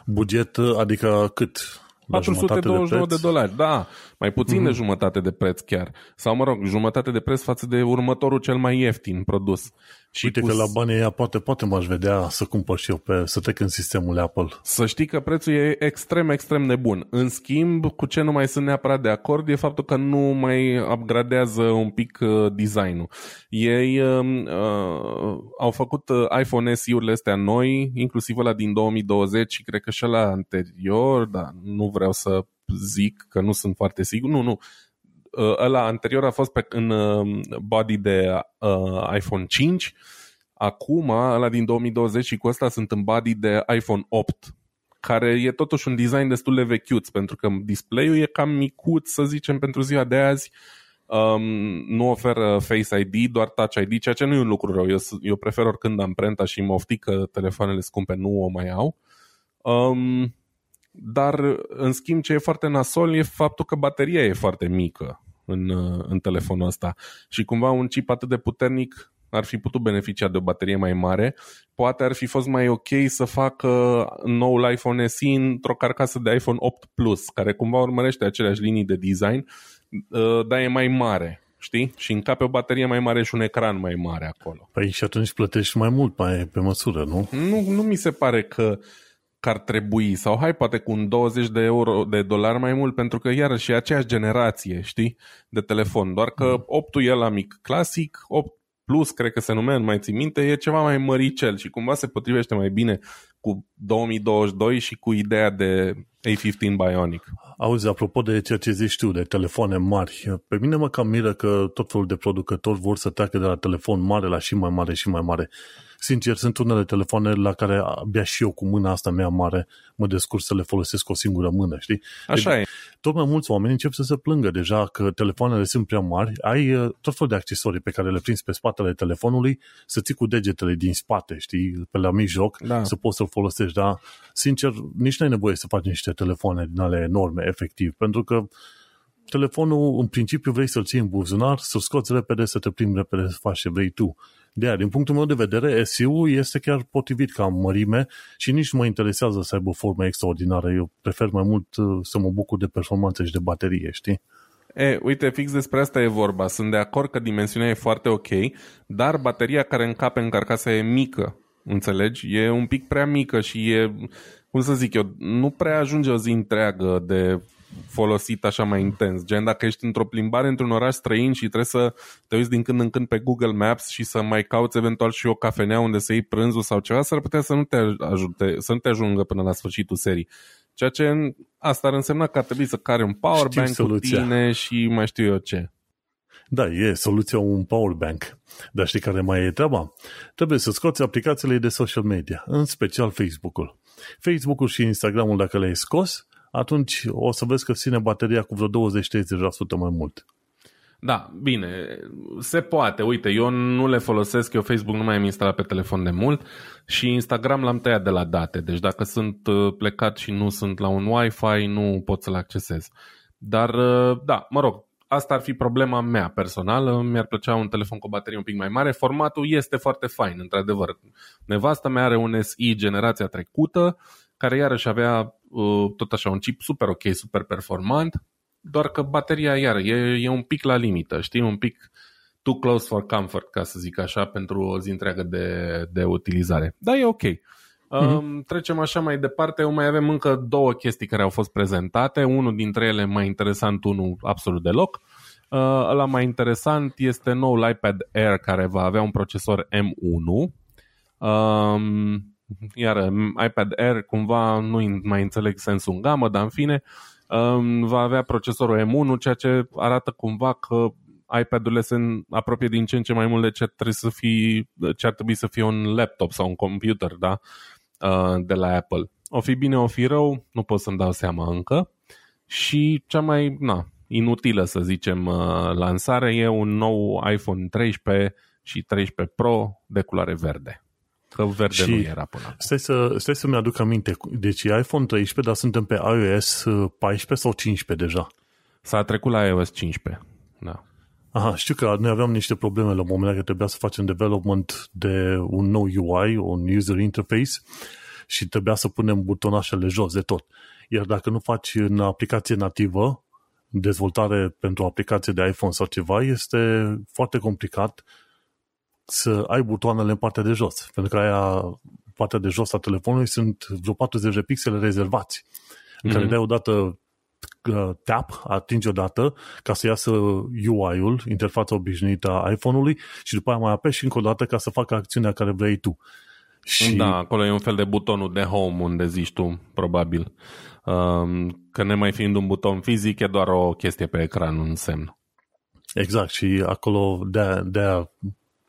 Buget, adică cât? 429 de, de dolari, da, mai puțin mm-hmm. de mhm. jumătate de preț chiar. Sau mă rog, jumătate de preț față de următorul cel mai ieftin produs. Și Uite cu... că la banii ăia poate, poate m-aș vedea să cumpăr și eu pe, să trec în sistemul Apple. Să știi că prețul e extrem, extrem nebun. În schimb, cu ce nu mai sunt neapărat de acord e faptul că nu mai upgradează un pic uh, designul. Ei uh, uh, au făcut uh, iPhone SE-urile astea noi, inclusiv la din 2020 și cred că și la anterior, dar nu vreau să zic că nu sunt foarte sigur. Nu, nu. Uh, ăla anterior a fost pe, în uh, body de uh, iPhone 5, acum, ăla din 2020 și cu ăsta sunt în body de iPhone 8, care e totuși un design destul de vechiuț, pentru că display-ul e cam micuț, să zicem, pentru ziua de azi. Um, nu oferă Face ID, doar Touch ID, ceea ce nu e un lucru rău. Eu, eu prefer oricând amprenta și mă oftic că telefoanele scumpe nu o mai au. Um, dar, în schimb, ce e foarte nasol e faptul că bateria e foarte mică în, în telefonul ăsta și cumva un chip atât de puternic ar fi putut beneficia de o baterie mai mare. Poate ar fi fost mai ok să facă noul iPhone SE într-o carcasă de iPhone 8 Plus, care cumva urmărește aceleași linii de design, uh, dar e mai mare știi? Și încape o baterie mai mare și un ecran mai mare acolo. Păi și atunci plătești mai mult mai pe măsură, nu? Nu, nu mi se pare că că ar trebui, sau hai poate cu un 20 de euro de dolari mai mult, pentru că iarăși e aceeași generație, știi, de telefon, doar că mm. 8 e la mic clasic, 8 Plus, cred că se numea, nu mai țin minte, e ceva mai măricel și cumva se potrivește mai bine cu 2022 și cu ideea de A15 Bionic. Auzi, apropo de ceea ce zici tu, de telefoane mari, pe mine mă cam miră că tot felul de producători vor să treacă de la telefon mare la și mai mare și mai mare. Sincer, sunt unele telefoane la care abia și eu cu mâna asta mea mare mă descurc să le folosesc cu o singură mână, știi? Așa deci, e. Tot mai mulți oameni încep să se plângă deja că telefoanele sunt prea mari, ai uh, tot felul de accesorii pe care le prinzi pe spatele telefonului, să ții cu degetele din spate, știi, pe la mijloc, da. să poți să-l folosești, dar sincer, nici nu ai nevoie să faci niște telefoane din ale enorme, efectiv, pentru că telefonul, în principiu, vrei să-l ții în buzunar, să-l scoți repede, să te plimbi repede, să faci ce vrei tu. De aia, din punctul meu de vedere, SU este chiar potrivit ca mărime și nici nu mă interesează să aibă o formă extraordinară. Eu prefer mai mult uh, să mă bucur de performanță și de baterie, știi? E, uite, fix despre asta e vorba. Sunt de acord că dimensiunea e foarte ok, dar bateria care încape în carcasă e mică. Înțelegi? E un pic prea mică și e, cum să zic eu, nu prea ajunge o zi întreagă de folosit așa mai intens. Gen, dacă ești într-o plimbare într-un oraș străin și trebuie să te uiți din când în când pe Google Maps și să mai cauți eventual și o cafenea unde să iei prânzul sau ceva, s-ar putea să nu te ajute, să nu te ajungă până la sfârșitul serii. Ceea ce asta ar însemna că ar trebui să care un power Știi bank soluția. cu tine și mai știu eu ce. Da, e soluția un power bank. Dar știi care mai e treaba? Trebuie să scoți aplicațiile de social media, în special Facebook-ul. Facebook-ul și Instagram-ul, dacă le-ai scos, atunci o să vezi că ține bateria cu vreo 20-30% mai mult. Da, bine, se poate. Uite, eu nu le folosesc, eu Facebook nu mai am instalat pe telefon de mult și Instagram l-am tăiat de la date. Deci dacă sunt uh, plecat și nu sunt la un Wi-Fi, nu pot să-l accesez. Dar, uh, da, mă rog, asta ar fi problema mea personală. Mi-ar plăcea un telefon cu o baterie un pic mai mare. Formatul este foarte fain, într-adevăr. Nevasta mea are un SI generația trecută, care iarăși avea uh, tot așa un chip super ok, super performant, doar că bateria iar e, e un pic la limită, știi, un pic too close for comfort, ca să zic așa, pentru o zi întreagă de, de utilizare. Da, e ok. Mm-hmm. Trecem așa mai departe. Mai avem încă două chestii care au fost prezentate. Unul dintre ele mai interesant, unul absolut deloc. Uh, ăla mai interesant este noul iPad Air care va avea un procesor M1. Um, iar iPad Air cumva nu mai înțeleg sensul în gamă, dar în fine um, va avea procesorul M1, ceea ce arată cumva că iPad-urile se apropie din ce în ce mai mult de ce, trebuie să fie, ce ar trebui să fie un laptop sau un computer da? Uh, de la Apple. O fi bine, o fi rău, nu pot să-mi dau seama încă. Și cea mai na, inutilă, să zicem, uh, lansare e un nou iPhone 13 și 13 Pro de culoare verde. Că verde și nu era până acum. Stai, să, stai să-mi aduc aminte. Deci e iPhone 13, dar suntem pe iOS 14 sau 15 deja? S-a trecut la iOS 15, da. Aha, știu că noi aveam niște probleme la momentul că trebuia să facem development de un nou UI, un user interface și trebuia să punem butonașele jos de tot. Iar dacă nu faci în aplicație nativă, dezvoltare pentru o aplicație de iPhone sau ceva, este foarte complicat să ai butoanele în partea de jos. Pentru că aia, partea de jos a telefonului sunt vreo 40 de pixele rezervați, în mm-hmm. care mhm. dai odată uh, tap, atingi odată ca să iasă UI-ul, interfața obișnuită a iPhone-ului și după aia mai apeși încă o dată ca să facă acțiunea care vrei tu. Și... Da, acolo e un fel de butonul de home unde zici tu, probabil. Um, că ne mai fiind un buton fizic, e doar o chestie pe ecran, un semn. Exact, și acolo de de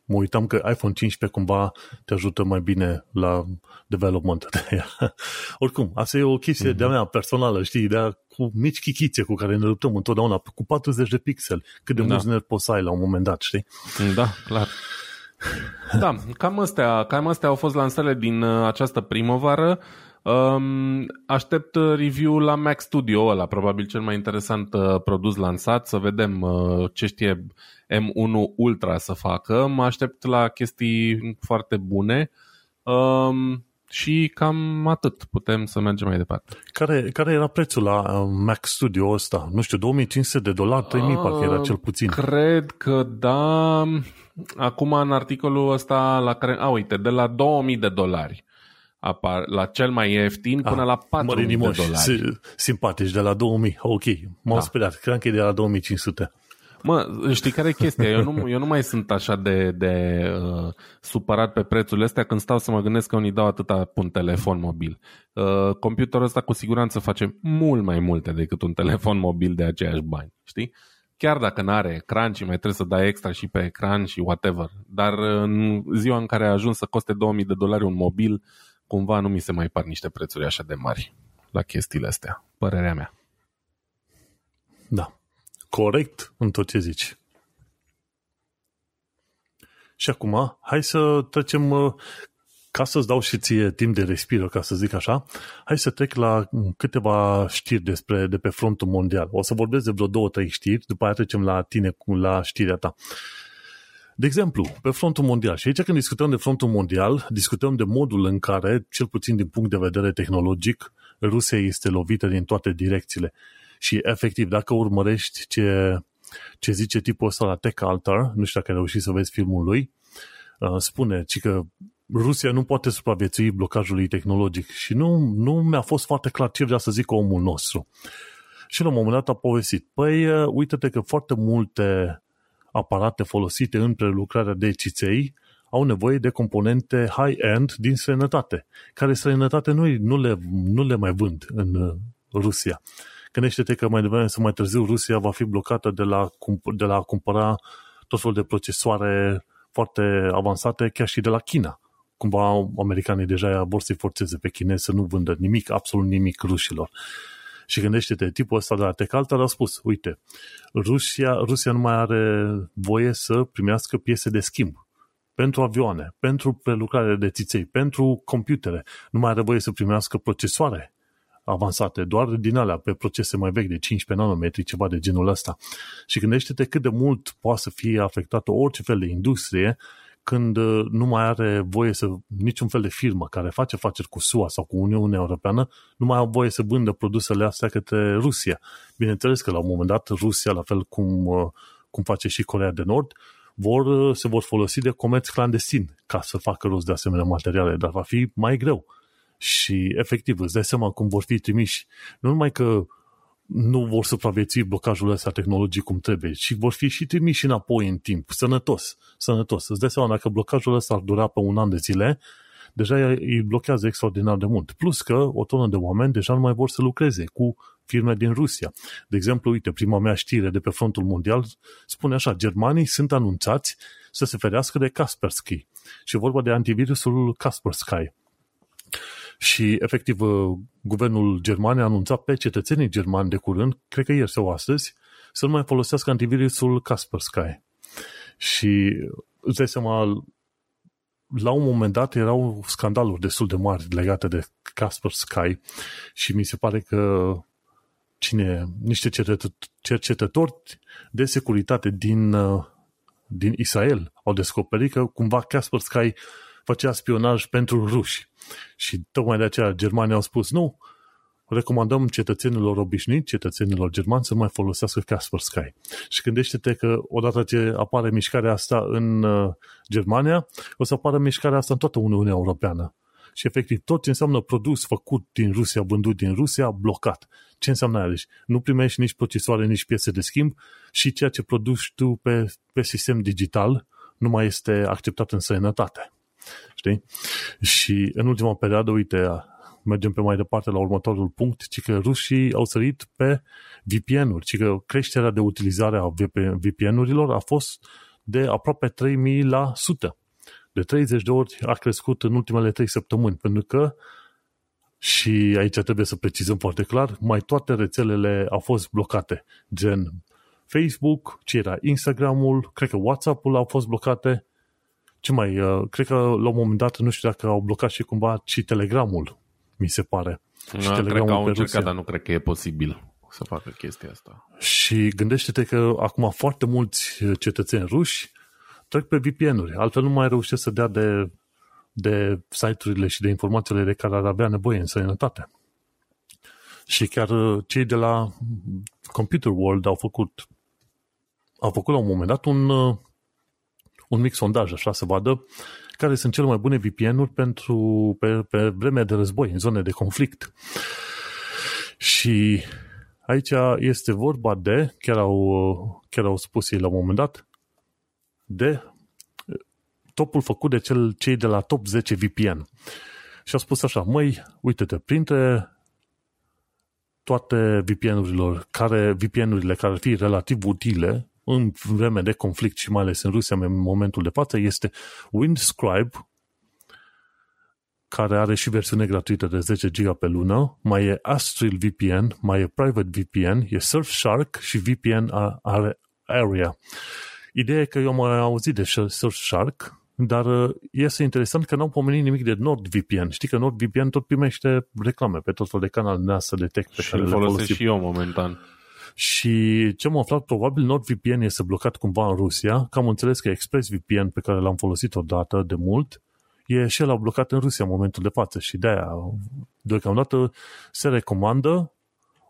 mă uitam că iPhone 15 cumva te ajută mai bine la development de ea. Oricum, asta e o chestie mm-hmm. de-a mea personală, știi, de cu mici chichițe cu care ne luptăm întotdeauna, cu 40 de pixeli, cât de da. mulți nervi poți să ai la un moment dat, știi? Da, clar. Da, cam astea, cam astea au fost lansările din uh, această primăvară. Um, aștept review la Mac Studio ăla, probabil cel mai interesant uh, produs lansat, să vedem uh, ce știe M1 Ultra să facă. Mă aștept la chestii foarte bune. Um, și cam atât. Putem să mergem mai departe. Care, care era prețul la uh, Mac Studio ăsta? Nu știu, 2500 de dolari, 3000 parcă era cel puțin. Cred că da. Acum în articolul ăsta la care... A, uite, de la 2000 de dolari apar la cel mai ieftin până ah, la 4000 de dolari. Simpatici, de la 2000. Ok, m-am da. speriat. Cred că e de la 2500. Mă, știi care e chestia? Eu nu, eu nu mai sunt așa de, de uh, supărat pe prețurile astea când stau să mă gândesc că unii dau atâta pe un telefon mobil. Uh, computerul ăsta cu siguranță face mult mai multe decât un telefon mobil de aceiași bani, știi? Chiar dacă nu are ecran și mai trebuie să dai extra și pe ecran și whatever. Dar în ziua în care a ajuns să coste 2000 de dolari un mobil, cumva nu mi se mai par niște prețuri așa de mari la chestiile astea. Părerea mea. Da corect în tot ce zici. Și acum, hai să trecem, uh, ca să-ți dau și ție timp de respiră, ca să zic așa, hai să trec la câteva știri despre, de pe frontul mondial. O să vorbesc de vreo două, trei știri, după aia trecem la tine, la știrea ta. De exemplu, pe frontul mondial, și aici când discutăm de frontul mondial, discutăm de modul în care, cel puțin din punct de vedere tehnologic, Rusia este lovită din toate direcțiile. Și efectiv, dacă urmărești ce, ce zice tipul ăsta la Tech Altar, nu știu dacă ai reușit să vezi filmul lui, uh, spune ci că Rusia nu poate supraviețui blocajului tehnologic și nu, nu mi-a fost foarte clar ce vrea să zică omul nostru. Și la un moment dat a povestit, păi uh, uite-te că foarte multe aparate folosite în prelucrarea de țiței au nevoie de componente high-end din străinătate, care străinătate nu, nu, le, nu le mai vând în uh, Rusia. Gândește-te că mai devreme sau mai târziu Rusia va fi blocată de la, de la a cumpăra tot felul de procesoare foarte avansate chiar și de la China. Cumva americanii deja vor să-i forțeze pe chinezi să nu vândă nimic, absolut nimic rușilor. Și gândește-te, tipul ăsta de la Tecalta a spus, uite, Rusia, Rusia nu mai are voie să primească piese de schimb pentru avioane, pentru prelucrare de țiței, pentru computere. Nu mai are voie să primească procesoare avansate, doar din alea pe procese mai vechi de 15 nanometri, ceva de genul ăsta. Și gândește-te cât de mult poate să fie afectată orice fel de industrie când uh, nu mai are voie să, niciun fel de firmă care face afaceri cu SUA sau cu Uniunea Europeană, nu mai au voie să vândă produsele astea către Rusia. Bineînțeles că la un moment dat Rusia, la fel cum, uh, cum face și Corea de Nord, vor, uh, se vor folosi de comerț clandestin ca să facă rost de asemenea materiale, dar va fi mai greu Și efectiv îți dai seama cum vor fi trimiși. Nu numai că nu vor supraviețui blocajul ăsta tehnologic cum trebuie, ci vor fi și trimiși înapoi în timp, sănătos, sănătos. Îți dai seama, dacă blocajul ăsta ar dura pe un an de zile, deja îi blochează extraordinar de mult. Plus că o tonă de oameni deja nu mai vor să lucreze cu firme din Rusia. De exemplu, uite, prima mea știre de pe frontul mondial spune așa, germanii sunt anunțați să se ferească de Kaspersky. Și vorba de antivirusul Kaspersky. Și, efectiv, guvernul german a anunțat pe cetățenii germani de curând, cred că ieri sau astăzi, să nu mai folosească antivirusul Kaspersky. Și îți dai seama, la un moment dat erau scandaluri destul de mari legate de Kaspersky și mi se pare că cine, niște cercetători de securitate din, uh, din Israel au descoperit că cumva Kaspersky făcea spionaj pentru ruși. Și tocmai de aceea germanii au spus nu, recomandăm cetățenilor obișnuiți, cetățenilor germani să mai folosească Kaspersky. Și gândește-te că odată ce apare mișcarea asta în uh, Germania, o să apară mișcarea asta în toată Uniunea Europeană. Și efectiv tot ce înseamnă produs făcut din Rusia, vândut din Rusia, blocat. Ce înseamnă aia? Deci nu primești nici procesoare, nici piese de schimb și ceea ce produci tu pe, pe sistem digital nu mai este acceptat în sănătate. Știi? Și în ultima perioadă, uite, mergem pe mai departe la următorul punct, ci că rușii au sărit pe VPN-uri, ci că creșterea de utilizare a VPN-urilor a fost de aproape 3000 la sută. De 30 de ori a crescut în ultimele 3 săptămâni, pentru că și aici trebuie să precizăm foarte clar, mai toate rețelele au fost blocate, gen Facebook, ce era Instagramul, cred că WhatsApp-ul au fost blocate, ce mai, uh, cred că la un moment dat, nu știu dacă au blocat și cumva și Telegramul, mi se pare. Nu, și cred că au încercat, dar nu cred că e posibil să facă chestia asta. Și gândește-te că acum foarte mulți cetățeni ruși trec pe VPN-uri, altfel nu mai reușesc să dea de de site-urile și de informațiile de care ar avea nevoie în sănătate. Și chiar uh, cei de la Computer World au făcut au făcut la un moment dat un, uh, un mic sondaj, așa, să vadă care sunt cele mai bune VPN-uri pentru, pe, pe vremea de război, în zone de conflict. Și aici este vorba de, chiar au, uh, chiar au spus ei la un moment dat, de topul făcut de cel, cei de la top 10 VPN. Și a spus așa, măi, uite-te, printre toate VPN-urilor care, VPN-urile care ar fi relativ utile în vreme de conflict și mai ales în Rusia în momentul de față este Windscribe, care are și versiune gratuită de 10 GB pe lună, mai e Astral VPN, mai e Private VPN, e Surfshark și VPN Area. Ideea e că eu am auzit de Surfshark, dar uh, este interesant că n-au pomenit nimic de NordVPN. Știi că NordVPN tot primește reclame pe tot fel de canale noastre de tech pe și care le folosesc și eu momentan. Și ce am aflat, probabil NordVPN este blocat cumva în Rusia, că am înțeles că ExpressVPN pe care l-am folosit odată de mult, e și el blocat în Rusia în momentul de față și de-aia deocamdată se recomandă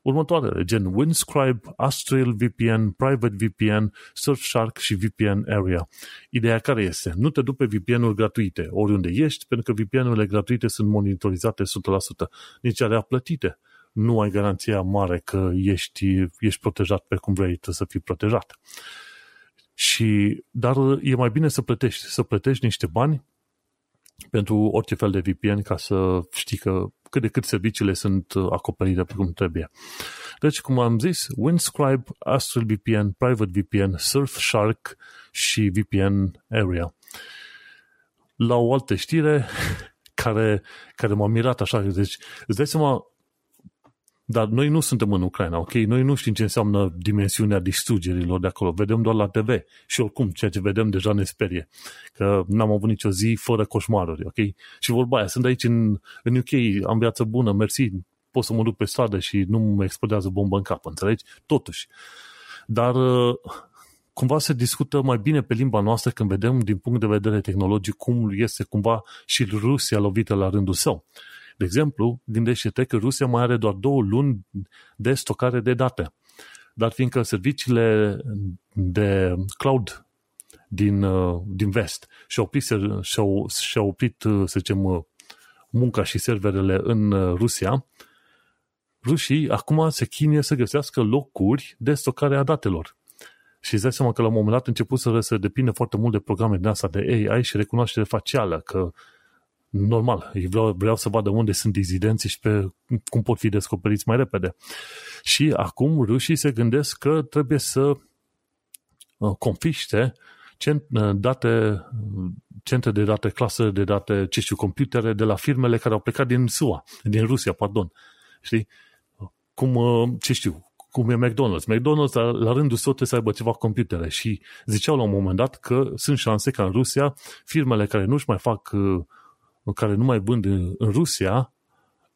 următoarele, gen Windscribe, Astral VPN, Private VPN, Surfshark și VPN Area. Ideea care este? Nu te duci pe VPN-uri gratuite oriunde ești, pentru că VPN-urile gratuite sunt monitorizate 100%. Nici alea plătite. Nu ai garanția mare că ești, ești protejat pe cum vrei să fii protejat. Și, dar e mai bine să plătești, să plătești niște bani pentru orice fel de VPN ca să știi că cât de cât serviciile sunt uh, acoperite pe cum trebuie. Deci, cum am zis, Windscribe, Astral VPN, Private VPN, Surfshark și VPN Area. La o altă știre care, care m-a mirat așa, deci îți dai seama dar noi nu suntem în Ucraina, ok? Noi nu știm ce înseamnă dimensiunea distrugerilor de acolo. Vedem doar la TV. Și oricum, ceea ce vedem deja ne sperie. Că n-am avut nicio zi fără coșmaruri, ok? Și vorba aia, sunt aici în, în UK, am viață bună, mersi, pot să mă duc pe stradă și nu mă explodează bombă în cap, înțelegi? Totuși. Dar cumva se discută mai bine pe limba noastră când vedem din punct de vedere tehnologic cum este cumva și Rusia lovită la rândul său. De exemplu, gândește-te că Rusia mai are doar două luni de stocare de date. Dar fiindcă serviciile de cloud din, uh, din vest și-au oprit, și-au, și-au oprit, uh, să zicem, uh, munca și serverele în Rusia, rușii acum se chinie să găsească locuri de stocare a datelor. Și îți dai seama că la un moment dat început să se depinde foarte mult de programe din asta de AI și recunoaștere facială, că normal, vreau, vreau să vadă unde sunt dizidenții și pe cum pot fi descoperiți mai repede. Și acum rușii se gândesc că trebuie să uh, confiște uh, date, centre de date, clase de date, ce știu, computere de la firmele care au plecat din SUA, din Rusia, pardon. Știi? Cum, uh, ce știu, cum e McDonald's. McDonald's, la, la rândul său, trebuie să aibă ceva computere și ziceau la un moment dat că sunt șanse ca în Rusia firmele care nu-și mai fac, care nu mai vând în, în Rusia,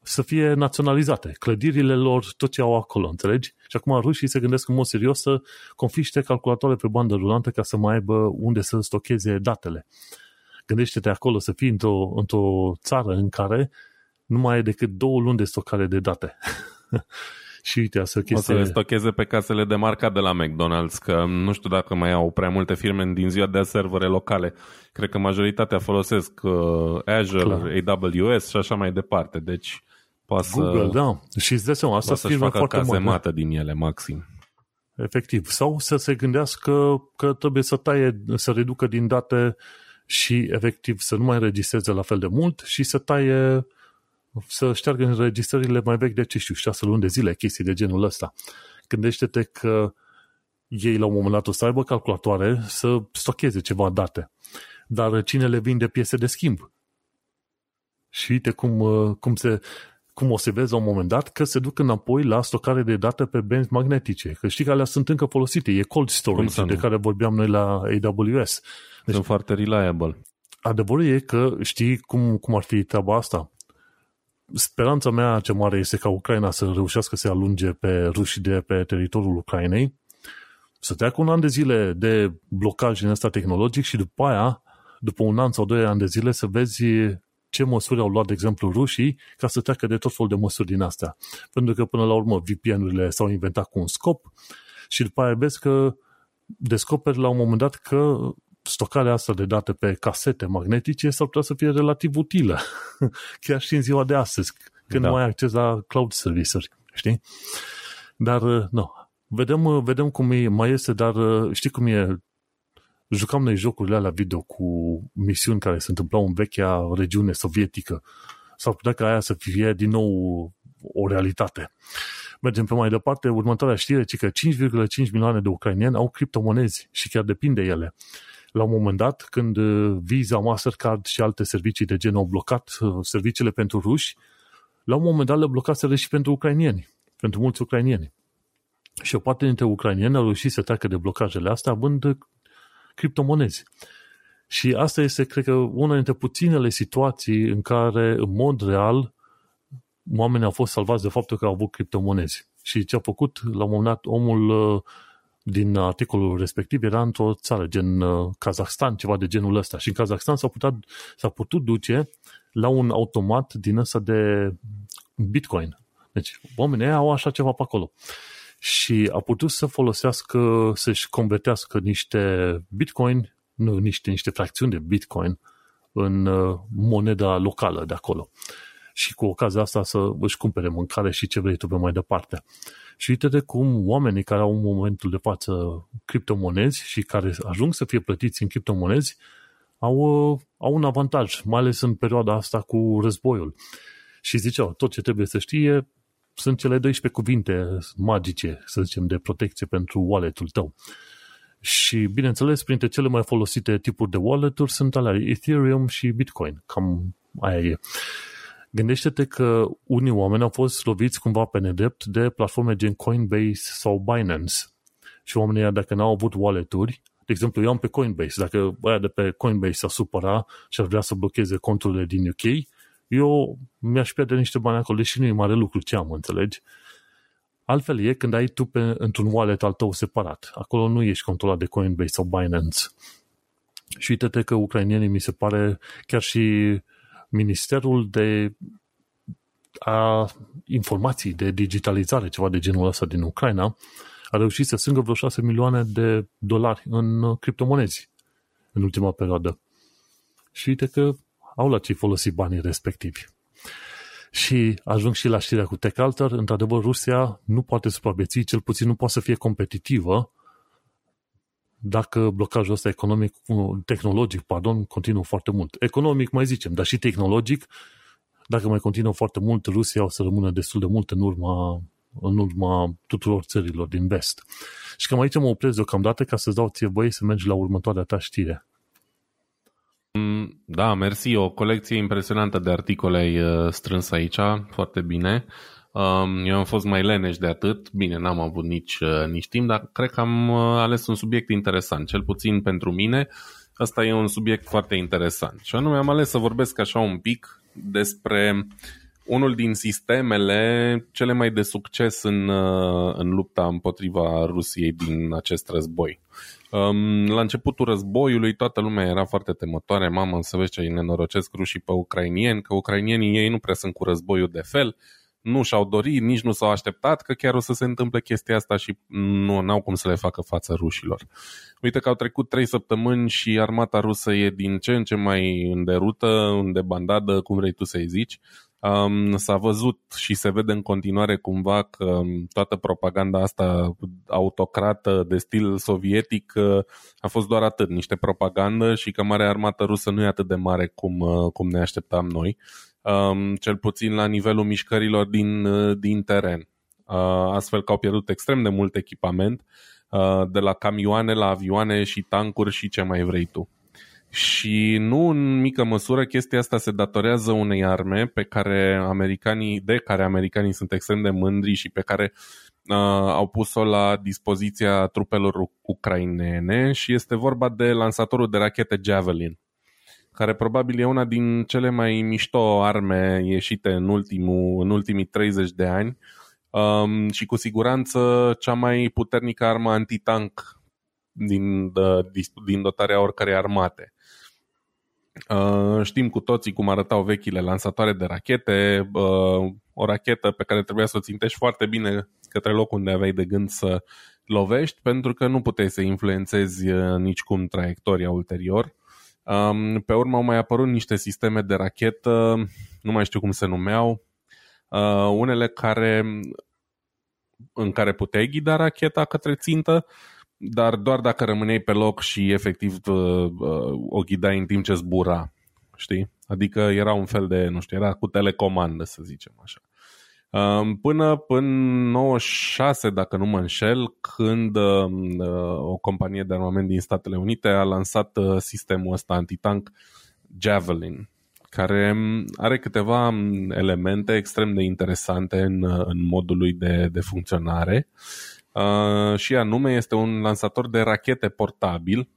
să fie naționalizate. Clădirile lor, tot ce au acolo, înțelegi? Și acum rușii se gândesc în mod serios să confiște calculatoare pe bandă rulantă ca să mai aibă unde să stocheze datele. Gândește-te acolo să fii într-o, într-o țară în care nu mai e decât două luni de stocare de date. și uite, asta chestie... O să le stocheze pe casele de marca de la McDonald's, că nu știu dacă mai au prea multe firme din ziua de servere locale. Cred că majoritatea folosesc uh, Azure, Clar. AWS și așa mai departe. Deci poate Google, să, da. Și îți dai seama, asta să facă foarte cazemată din ele, maxim. Efectiv. Sau să se gândească că trebuie să taie, să reducă din date și efectiv să nu mai înregistreze la fel de mult și să taie să șteargă înregistrările mai vechi de, ce știu, șase luni de zile, chestii de genul ăsta. Gândește-te că ei la un moment dat o să aibă calculatoare să stocheze ceva date. Dar cine le vinde piese de schimb? Și uite cum, cum, se, cum o să vezi la un moment dat că se duc înapoi la stocare de date pe benzi magnetice. Că știi că alea sunt încă folosite. E cold storage de care vorbeam noi la AWS. Deci, sunt foarte reliable. Adevărul e că știi cum, cum ar fi treaba asta? Speranța mea ce mare este ca Ucraina să reușească să alunge pe ruși de pe teritoriul Ucrainei, să treacă un an de zile de blocaj din ăsta tehnologic și după aia, după un an sau doi ani de zile, să vezi ce măsuri au luat, de exemplu, rușii ca să treacă de tot felul de măsuri din astea. Pentru că, până la urmă, VPN-urile s-au inventat cu un scop și după aia vezi că descoperi la un moment dat că stocarea asta de date pe casete magnetice s-ar putea să fie relativ utilă, chiar și în ziua de astăzi, când da. nu ai acces la cloud services, știi? Dar, uh, nu, vedem, uh, vedem cum e, mai este, dar uh, știi cum e, jucam noi jocurile alea video cu misiuni care se întâmplau în vechea regiune sovietică. S-ar putea ca aia să fie din nou o realitate. Mergem pe mai departe, următoarea știre, ci că 5,5 milioane de ucrainieni au criptomonezi și chiar depinde ele la un moment dat, când uh, Visa, Mastercard și alte servicii de gen au blocat uh, serviciile pentru ruși, la un moment dat le blocaseră și pentru ucrainieni, pentru mulți ucrainieni. Și o parte dintre ucrainieni au reușit să treacă de blocajele astea având uh, criptomonezi. Și asta este, cred că, una dintre puținele situații în care, în mod real, oamenii au fost salvați de faptul că au avut criptomonezi. Și ce a făcut, la un moment dat, omul din articolul respectiv era într-o țară, gen uh, Kazahstan, ceva de genul ăsta. Și în Kazahstan s-a putut, s-a putut duce la un automat din ăsta de Bitcoin. Deci oamenii au așa ceva pe acolo. Și a putut să folosească, să-și convertească niște Bitcoin, nu, niște, niște fracțiuni de Bitcoin în uh, moneda locală de acolo. Și cu ocazia asta să își cumpere mâncare și ce vrei tu pe mai departe. Și uite de cum oamenii care au în momentul de față criptomonezi și care ajung să fie plătiți în criptomonezi au, au un avantaj, mai ales în perioada asta cu războiul. Și ziceau, tot ce trebuie să știe sunt cele 12 cuvinte magice, să zicem, de protecție pentru wallet-ul tău. Și, bineînțeles, printre cele mai folosite tipuri de wallet-uri sunt alea Ethereum și Bitcoin. Cam aia e. Gândește-te că unii oameni au fost loviți cumva pe nedrept de platforme gen Coinbase sau Binance. Și oamenii dacă n-au avut wallet-uri, de exemplu, eu am pe Coinbase, dacă aia de pe Coinbase s-a supăra și ar vrea să blocheze conturile din UK, eu mi-aș pierde niște bani acolo, deși nu e mare lucru ce am, înțelegi? Altfel e când ai tu pe, într-un wallet al tău separat. Acolo nu ești controlat de Coinbase sau Binance. Și uite-te că ucrainienii mi se pare chiar și Ministerul de a informații, de digitalizare, ceva de genul ăsta din Ucraina, a reușit să strângă vreo 6 milioane de dolari în criptomonezi în ultima perioadă. Și uite că au la ce folosi banii respectivi. Și ajung și la știrea cu TechAlter, într-adevăr Rusia nu poate supraviețui, cel puțin nu poate să fie competitivă dacă blocajul ăsta economic, tehnologic, pardon, continuă foarte mult. Economic mai zicem, dar și tehnologic, dacă mai continuă foarte mult, Rusia o să rămână destul de mult în urma, în urma tuturor țărilor din vest. Și cam aici mă opresc deocamdată ca să-ți dau ție voie să mergi la următoarea ta știre. Mm, da, mersi. O colecție impresionantă de articole ai uh, strâns aici, foarte bine. Um, eu am fost mai leneș de atât, bine, n-am avut nici, uh, nici timp, dar cred că am uh, ales un subiect interesant, cel puțin pentru mine. Asta e un subiect foarte interesant. Și anume am ales să vorbesc așa un pic despre unul din sistemele cele mai de succes în, în lupta împotriva Rusiei din acest război. Um, la începutul războiului toată lumea era foarte temătoare, mamă să vezi ce îi nenorocesc rușii pe ucrainieni, că ucrainienii ei nu prea sunt cu războiul de fel, nu și-au dorit, nici nu s-au așteptat că chiar o să se întâmple chestia asta și nu au cum să le facă față rușilor. Uite că au trecut trei săptămâni și armata rusă e din ce în ce mai în derută, în debandadă, cum vrei tu să-i zici. Um, s-a văzut și se vede în continuare cumva că um, toată propaganda asta autocrată de stil sovietic uh, a fost doar atât, niște propagandă și că marea armată rusă nu e atât de mare cum, uh, cum ne așteptam noi, um, cel puțin la nivelul mișcărilor din, uh, din teren. Uh, astfel că au pierdut extrem de mult echipament, uh, de la camioane la avioane și tancuri și ce mai vrei tu. Și nu în mică măsură chestia asta se datorează unei arme pe care americanii, de care americanii sunt extrem de mândri și pe care uh, au pus-o la dispoziția trupelor ucrainene și este vorba de lansatorul de rachete Javelin care probabil e una din cele mai mișto arme ieșite în, ultimul, în ultimii 30 de ani um, și cu siguranță cea mai puternică armă antitank din, de, din dotarea oricărei armate. Uh, știm cu toții cum arătau vechile lansatoare de rachete, uh, o rachetă pe care trebuia să o țintești foarte bine către locul unde aveai de gând să lovești, pentru că nu puteai să influențezi uh, nicicum traiectoria ulterior. Um, pe urmă au mai apărut niște sisteme de rachetă, nu mai știu cum se numeau, unele care în care puteai ghida racheta către țintă, dar doar dacă rămâneai pe loc și efectiv uh, uh, o ghidai în timp ce zbura, știi? Adică era un fel de, nu știu, era cu telecomandă, să zicem așa. Um, până până 96, dacă nu mă înșel, când um, uh, o companie de armament din Statele Unite a lansat sistemul ăsta antitank Javelin, care um, are câteva elemente extrem de interesante în, în modul lui de, de funcționare. Uh, și anume este un lansator de rachete portabil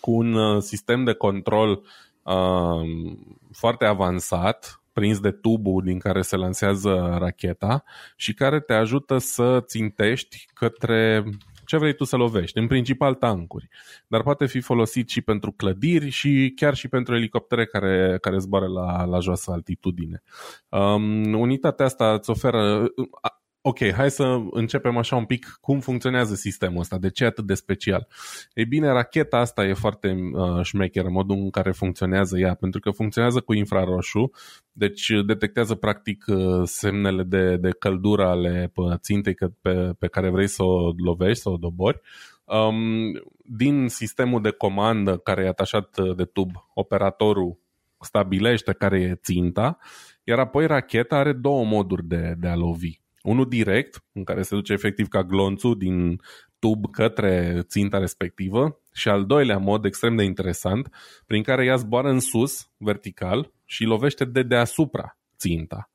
cu un uh, sistem de control uh, foarte avansat, prins de tubul din care se lansează racheta și care te ajută să țintești către ce vrei tu să lovești, în principal tancuri, dar poate fi folosit și pentru clădiri și chiar și pentru elicoptere care, care zboară la, la joasă altitudine. Um, unitatea asta îți oferă, ok, hai să începem așa un pic cum funcționează sistemul ăsta, de ce e atât de special. Ei bine, racheta asta e foarte uh, șmecheră, modul în care funcționează ea, pentru că funcționează cu infraroșu, deci detectează practic uh, semnele de, de căldură ale țintei pe, pe care vrei să o lovești, să o dobori. Um, din sistemul de comandă care e atașat uh, de tub, operatorul stabilește care e ținta, iar apoi racheta are două moduri de, de a lovi unul direct, în care se duce efectiv ca glonțul din tub către ținta respectivă și al doilea mod extrem de interesant, prin care ea zboară în sus, vertical, și lovește de deasupra ținta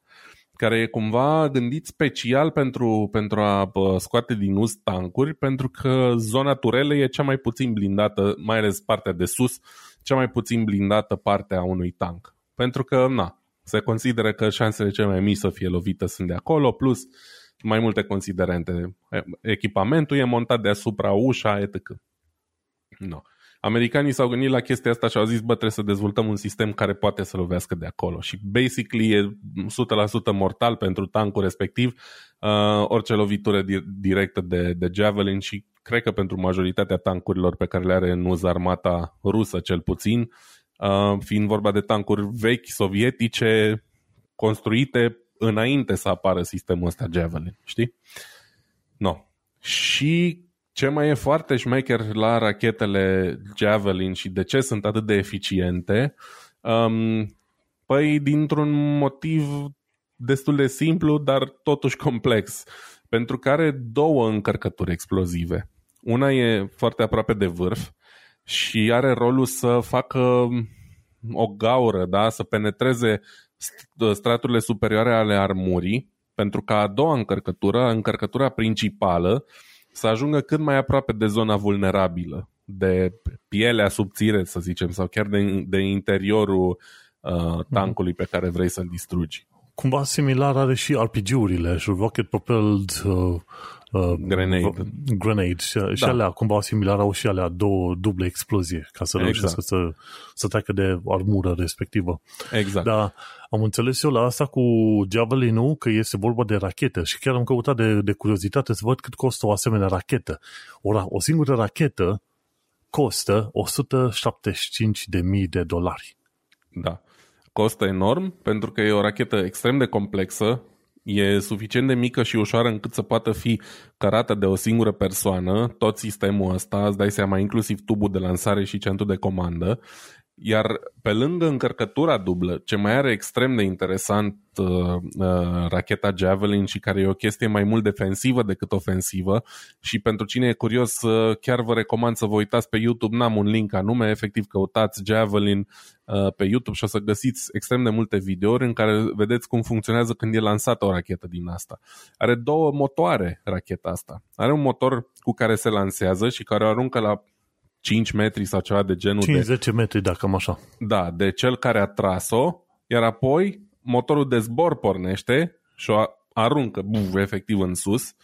care e cumva gândit special pentru, pentru a scoate din uz tancuri, pentru că zona turele e cea mai puțin blindată, mai ales partea de sus, cea mai puțin blindată parte a unui tank. Pentru că, na, se consideră că șansele cele mai mici să fie lovită sunt de acolo, plus mai multe considerente. Echipamentul e montat deasupra ușa, etc. No. Americanii s-au gândit la chestia asta și au zis, bă, trebuie să dezvoltăm un sistem care poate să lovească de acolo. Și basically e 100% mortal pentru tancul respectiv, uh, orice lovitură di- directă de, de Javelin și cred că pentru majoritatea tancurilor pe care le are în uz armata rusă cel puțin, uh, fiind vorba de tancuri vechi, sovietice, construite înainte să apară sistemul ăsta Javelin, știi? No. Și ce mai e foarte șmecher la rachetele Javelin și de ce sunt atât de eficiente, um, păi dintr-un motiv destul de simplu, dar totuși complex, pentru că are două încărcături explozive. Una e foarte aproape de vârf și are rolul să facă o gaură, da? să penetreze straturile superioare ale armurii, pentru ca a doua încărcătură, încărcătura principală, să ajungă cât mai aproape de zona vulnerabilă, de pielea subțire, să zicem, sau chiar de, de interiorul uh, tancului pe care vrei să-l distrugi. Cumva similar are și RPG-urile și Rocket Propelled uh, uh, grenade. grenade și, da. și alea cumva similar au și alea două duble explozie ca să exact. reușească să, să treacă de armură respectivă. Exact. Dar am înțeles eu la asta cu Javelin-ul că este vorba de rachetă și chiar am căutat de, de curiozitate să văd cât costă o asemenea rachetă. Ora, o singură rachetă costă 175.000 de dolari. Da. Costă enorm pentru că e o rachetă extrem de complexă, e suficient de mică și ușoară încât să poată fi cărată de o singură persoană, tot sistemul ăsta, îți dai seama, inclusiv tubul de lansare și centru de comandă, iar pe lângă încărcătura dublă, ce mai are extrem de interesant uh, uh, racheta Javelin și care e o chestie mai mult defensivă decât ofensivă și pentru cine e curios uh, chiar vă recomand să vă uitați pe YouTube, n-am un link anume, efectiv căutați Javelin uh, pe YouTube și o să găsiți extrem de multe videouri în care vedeți cum funcționează când e lansată o rachetă din asta. Are două motoare racheta asta. Are un motor cu care se lansează și care o aruncă la 5 metri sau ceva de genul 5-10 de, metri, dacă am așa. Da, de cel care a tras-o, iar apoi motorul de zbor pornește și o aruncă, buf, efectiv în sus,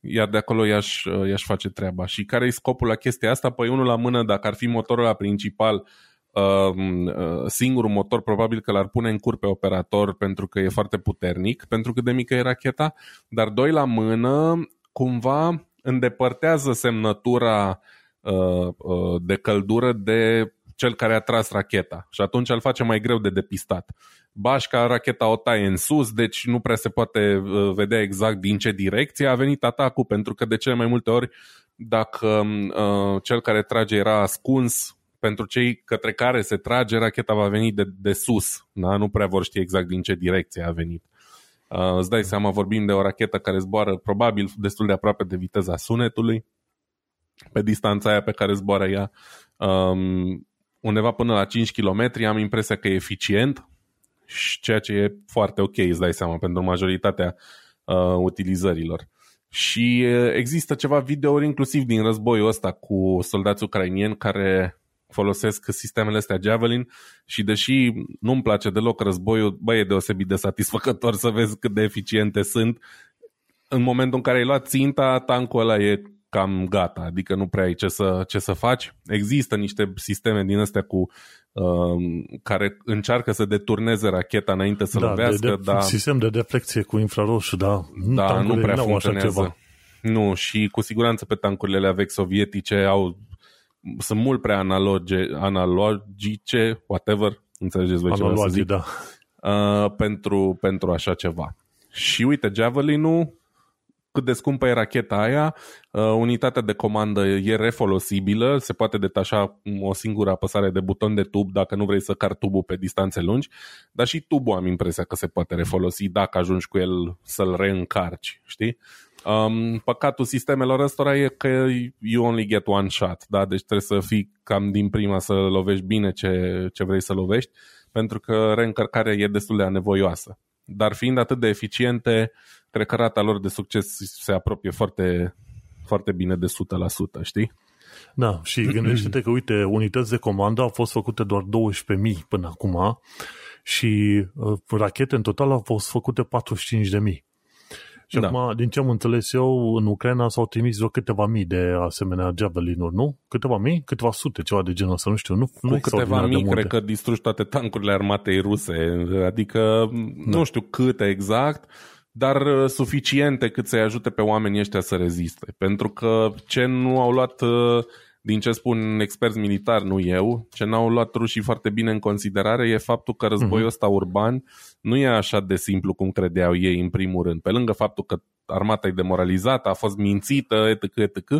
iar de acolo i-aș, i-aș face treaba. Și care e scopul la chestia asta? Păi unul la mână, dacă ar fi motorul la principal, um, uh, singurul motor probabil că l-ar pune în cur pe operator pentru că e foarte puternic, pentru cât de mică e racheta, dar doi la mână, cumva îndepărtează semnătura uh, Uh, uh, de căldură de cel care a tras racheta și atunci îl face mai greu de depistat. Bașca, racheta o taie în sus, deci nu prea se poate uh, vedea exact din ce direcție a venit atacul, pentru că de cele mai multe ori, dacă uh, cel care trage era ascuns, pentru cei către care se trage, racheta va veni de, de sus. Da? Nu prea vor ști exact din ce direcție a venit. Uh, îți dai seama, vorbim de o rachetă care zboară probabil destul de aproape de viteza sunetului pe distanța aia pe care zboară ea, um, undeva până la 5 km, am impresia că e eficient, și ceea ce e foarte ok, îți dai seama, pentru majoritatea uh, utilizărilor. Și uh, există ceva videouri inclusiv din războiul ăsta cu soldați ucrainieni care folosesc sistemele astea Javelin și deși nu-mi place deloc războiul, bă, e deosebit de satisfăcător să vezi cât de eficiente sunt. În momentul în care ai luat ținta, tancul ăla e cam gata, adică nu prea ai ce să, ce să faci. Există niște sisteme din astea cu uh, care încearcă să deturneze racheta înainte să da, lovească. De, de, da, sistem de deflecție cu infraroș, da. Da, nu prea funcționează. Nu, și cu siguranță pe tancurile vechi sovietice au sunt mult prea analoge, analogice, whatever, înțelegeți voi ce să zic, da. uh, pentru, pentru așa ceva. Și uite, Javelin-ul cât de scumpă e racheta aia, uh, unitatea de comandă e refolosibilă, se poate detașa o singură apăsare de buton de tub dacă nu vrei să car tubul pe distanțe lungi, dar și tubul am impresia că se poate refolosi dacă ajungi cu el să-l reîncarci, știi? Um, păcatul sistemelor ăstora e că you only get one shot, da? deci trebuie să fii cam din prima să lovești bine ce, ce vrei să lovești, pentru că reîncărcarea e destul de anevoioasă. Dar fiind atât de eficiente, cred că rata lor de succes se apropie foarte, foarte bine de 100%, știi? Da, și gândește-te că, uite, unități de comandă au fost făcute doar 12.000 până acum și uh, rachete în total au fost făcute 45.000. Și da. acum, din ce am înțeles eu, în Ucraina s-au trimis vreo câteva mii de asemenea javelinuri, nu? Câteva mii? Câteva sute, ceva de genul ăsta, nu știu. Nu, Cu nu câteva mii, cred că distrugi toate tancurile armatei ruse. Adică, da. nu știu câte exact, dar uh, suficiente cât să-i ajute pe oamenii ăștia să reziste. Pentru că ce nu au luat uh, din ce spun experți militari, nu eu, ce n-au luat rușii foarte bine în considerare e faptul că războiul ăsta urban nu e așa de simplu cum credeau ei în primul rând. Pe lângă faptul că armata e demoralizată, a fost mințită, etc., etc.,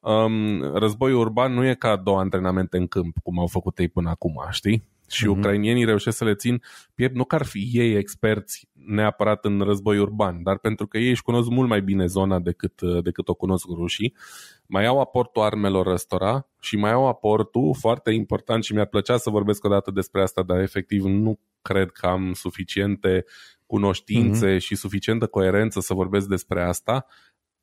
um, războiul urban nu e ca două antrenamente în câmp, cum au făcut ei până acum, știi? Și mm-hmm. ucrainienii reușesc să le țin piept, nu că ar fi ei experți neapărat în război urban, dar pentru că ei își cunosc mult mai bine zona decât, decât o cunosc rușii, mai au aportul armelor răstora și mai au aportul foarte important și mi-ar plăcea să vorbesc o dată despre asta, dar efectiv nu cred că am suficiente cunoștințe mm-hmm. și suficientă coerență să vorbesc despre asta,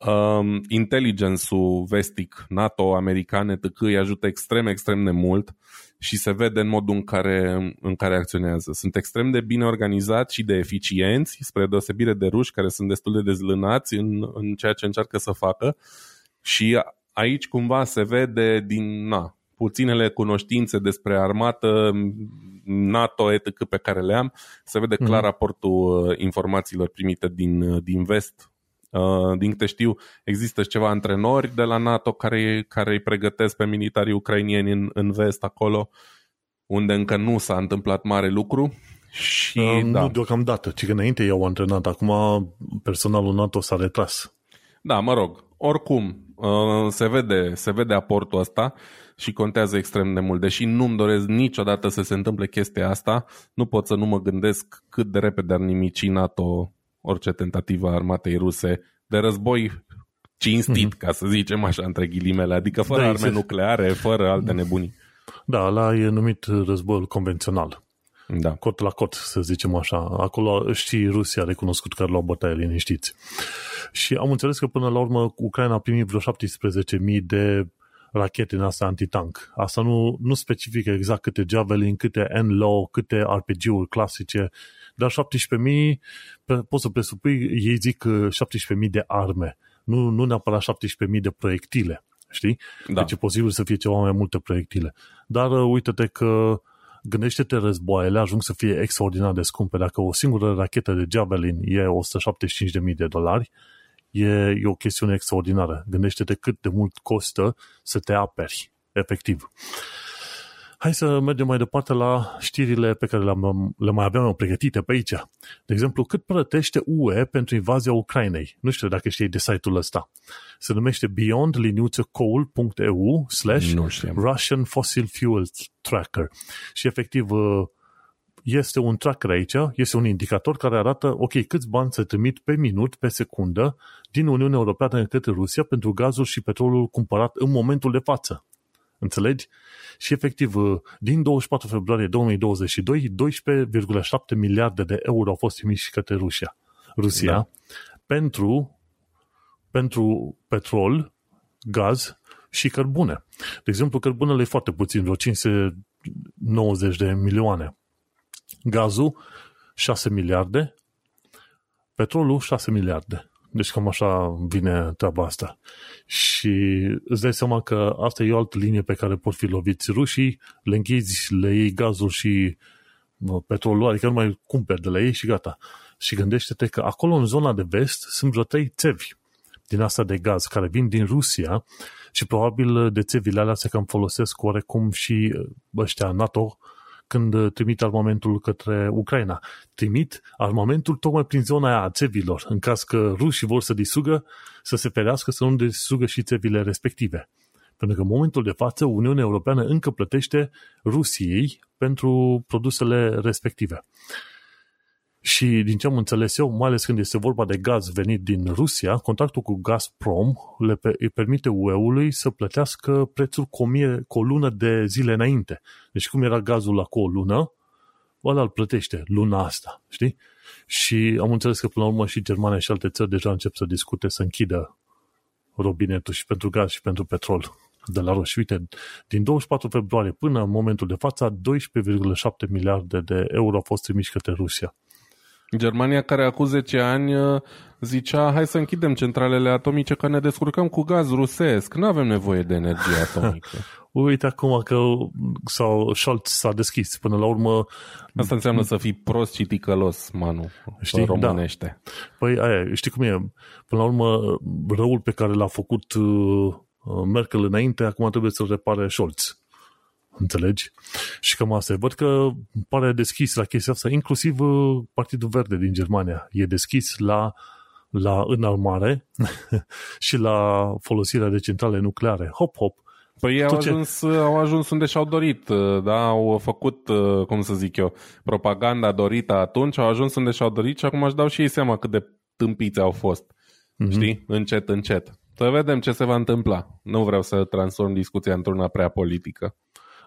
um, inteligențul vestic, NATO, americane, etc. îi ajută extrem, extrem de mult și se vede în modul în care, în care acționează. Sunt extrem de bine organizați și de eficienți, spre deosebire de ruși care sunt destul de dezlânați în, în ceea ce încearcă să facă și aici cumva se vede din na, puținele cunoștințe despre armată, NATO, etc. pe care le am, se vede clar mm. raportul uh, informațiilor primite din, uh, din vest Uh, din câte știu, există și ceva antrenori de la NATO care, care îi pregătesc pe militarii ucrainieni în, în vest acolo, unde încă nu s-a întâmplat mare lucru. Și, uh, da. Nu deocamdată, ci că înainte i-au antrenat, acum personalul NATO s-a retras. Da, mă rog, oricum, uh, se vede, se vede aportul ăsta și contează extrem de mult. Deși nu-mi doresc niciodată să se întâmple chestia asta, nu pot să nu mă gândesc cât de repede ar nimici NATO orice tentativă a armatei ruse de război cinstit, mm-hmm. ca să zicem așa, între ghilimele, adică fără da, arme exact. nucleare, fără alte nebunii. Da, ăla e numit războiul convențional. Da. Cot la cot, să zicem așa. Acolo și Rusia a recunoscut că luau bătaie liniștiți. Și am înțeles că până la urmă Ucraina a primit vreo 17.000 de rachete în asta antitank. Asta nu, nu specifică exact câte Javelin, câte NLAW, câte RPG-uri clasice, dar 17.000, poți să presupui, ei zic 17.000 de arme, nu, nu neapărat 17.000 de proiectile, știi? Da. Deci e posibil să fie ceva mai multe proiectile. Dar uh, uite-te că gândește-te războaiele ajung să fie extraordinar de scumpe. Dacă o singură rachetă de Javelin e 175.000 de dolari, e, e o chestiune extraordinară. Gândește-te cât de mult costă să te aperi, efectiv. Hai să mergem mai departe la știrile pe care le, le mai aveam pregătite pe aici. De exemplu, cât plătește UE pentru invazia Ucrainei? Nu știu dacă știi de site-ul ăsta. Se numește beyondliniuțecoal.eu slash Russian Fossil Fuel Tracker. Și efectiv uh, este un tracker aici, este un indicator care arată, ok, câți bani se trimit pe minut, pe secundă din Uniunea Europeană către Rusia pentru gazul și petrolul cumpărat în momentul de față. Înțelegi? Și efectiv, uh, din 24 februarie 2022, 12,7 miliarde de euro au fost trimiși către Rusia, Rusia da. pentru, pentru petrol, gaz și cărbune. De exemplu, cărbunele e foarte puțin, vreo 590 de milioane. Gazul, 6 miliarde. Petrolul, 6 miliarde. Deci cam așa vine treaba asta. Și îți dai seama că asta e o altă linie pe care pot fi loviți rușii, le închizi, le iei gazul și petrolul, adică nu mai cumperi de la ei și gata. Și gândește-te că acolo în zona de vest sunt vreo trei țevi din asta de gaz care vin din Rusia și probabil de țevile alea se cam folosesc oarecum și ăștia NATO când uh, trimit armamentul către Ucraina. Trimit armamentul tocmai prin zona aia a țevilor, în caz că rușii vor să disugă, să se ferească să nu disugă și țevile respective. Pentru că în momentul de față Uniunea Europeană încă plătește Rusiei pentru produsele respective. Și din ce am înțeles eu, mai ales când este vorba de gaz venit din Rusia, contactul cu Gazprom le îi permite UE-ului să plătească prețul cu o, mie, cu o lună de zile înainte. Deci cum era gazul la cu o lună, ăla îl plătește luna asta, știi? Și am înțeles că până la urmă și Germania și alte țări deja încep să discute să închidă robinetul și pentru gaz și pentru petrol de la roșii. Uite, din 24 februarie până în momentul de față, 12,7 miliarde de euro au fost trimiși către Rusia. Germania, care acum 10 ani uh, zicea hai să închidem centralele atomice că ne descurcăm cu gaz rusesc, nu avem nevoie de energie atomică. Uite acum că sau Scholz s-a deschis până la urmă. Asta înseamnă să fii prost și ticălos, Manu, știi? românește. Da. Păi aia, știi cum e? Până la urmă, răul pe care l-a făcut uh, Merkel înainte, acum trebuie să-l repare Scholz. Înțelegi? Și cam asta e. Văd că pare deschis la chestia asta, inclusiv uh, Partidul Verde din Germania e deschis la, la înarmare și la folosirea de centrale nucleare. Hop, hop. Păi ei au ajuns, au ajuns unde și-au dorit, uh, da? au făcut, uh, cum să zic eu, propaganda dorită atunci, au ajuns unde și-au dorit și acum își dau și ei seama cât de tâmpiți au fost. Mm-hmm. Știi? Încet, încet. Să vedem ce se va întâmpla. Nu vreau să transform discuția într-una prea politică.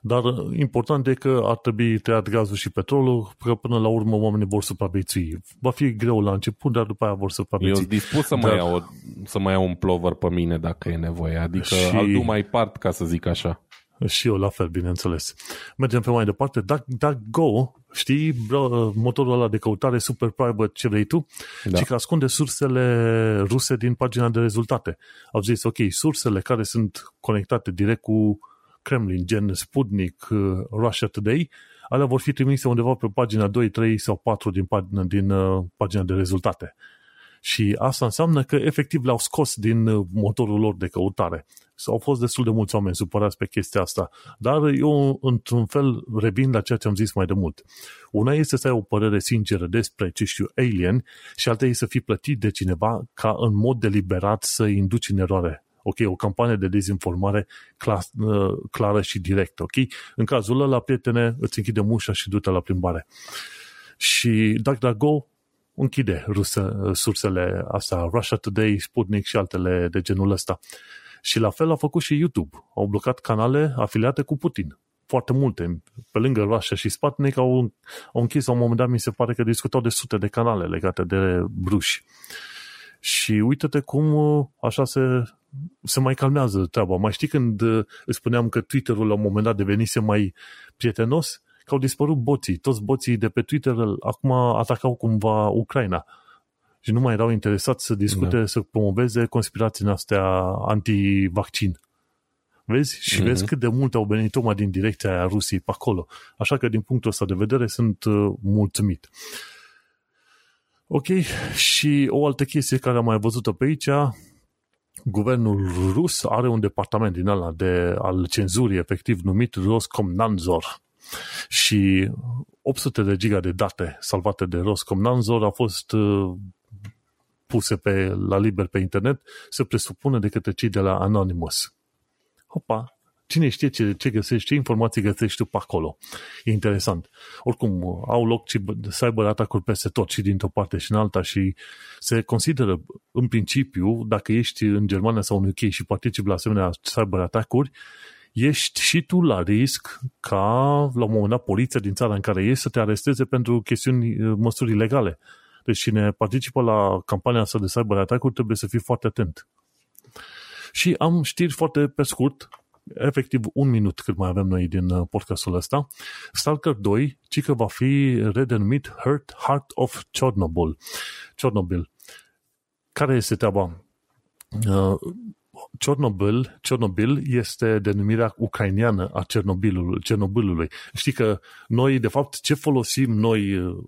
Dar important e că ar trebui tăiat gazul și petrolul, că până la urmă oamenii vor supraviețui. Va fi greu la început, dar după aia vor supraviețui. Eu sunt dispus să, dar... mai iau, să mai iau un plover pe mine dacă e nevoie, adică și... al du mai part, ca să zic așa. Și eu la fel, bineînțeles. Mergem pe mai departe. DuckDuckGo, știi, motorul ăla de căutare super private ce vrei tu, da. și că ascunde sursele ruse din pagina de rezultate. Au zis, ok, sursele care sunt conectate direct cu Kremlin, gen Sputnik, uh, Russia Today, alea vor fi trimise undeva pe pagina 2, 3 sau 4 din, pagina, din uh, pagina de rezultate. Și asta înseamnă că efectiv le-au scos din uh, motorul lor de căutare. Au fost destul de mulți oameni supărați pe chestia asta. Dar eu, într-un fel, revin la ceea ce am zis mai de mult. Una este să ai o părere sinceră despre, ce știu, alien și alta este să fii plătit de cineva ca în mod deliberat să induci în eroare Ok, o campanie de dezinformare clar, uh, clară și directă. Ok? În cazul ăla, prietene, îți închide ușa și du-te la plimbare. Și DuckDuckGo închide rusă, sursele astea, Russia Today, Sputnik și altele de genul ăsta. Și la fel a făcut și YouTube. Au blocat canale afiliate cu Putin. Foarte multe. Pe lângă Russia și Sputnik au, au închis la un moment dat, mi se pare că discutau de sute de canale legate de bruși. Și uite-te cum uh, așa se se mai calmează treaba. Mai știi când uh, îți spuneam că Twitter-ul la un moment dat devenise mai prietenos? Că au dispărut boții. Toți boții de pe Twitter acum atacau cumva Ucraina. Și nu mai erau interesați să discute, da. să promoveze conspirațiile astea anti-vaccin. Vezi? Și mm-hmm. vezi cât de multe au venit tocmai din direcția aia Rusiei pe acolo. Așa că din punctul ăsta de vedere sunt uh, mulțumit. Ok, și o altă chestie care am mai văzut-o pe aici, guvernul rus are un departament din ăla de, al cenzurii efectiv numit Roskomnadzor și 800 de giga de date salvate de Roskomnadzor au fost uh, puse pe, la liber pe internet, se presupune de către cei de la Anonymous. Hopa, cine știe ce, ce găsești, ce informații găsești tu pe acolo. E interesant. Oricum, au loc cyber atacuri peste tot și dintr-o parte și în alta și se consideră în principiu, dacă ești în Germania sau în UK și participi la asemenea cyber atacuri, ești și tu la risc ca la un moment dat poliția din țara în care ești să te aresteze pentru chestiuni, măsuri ilegale. Deci cine participă la campania asta de cyber atacuri trebuie să fii foarte atent. Și am știri foarte pe scurt efectiv un minut cât mai avem noi din uh, podcastul ăsta. Stalker 2, ci că va fi redenumit Heart, Heart of Chernobyl. Chernobyl. Care este treaba? Uh, Chernobyl, Chernobyl este denumirea ucrainiană a Cernobylului, Cernobylului. Știi că noi, de fapt, ce folosim noi uh,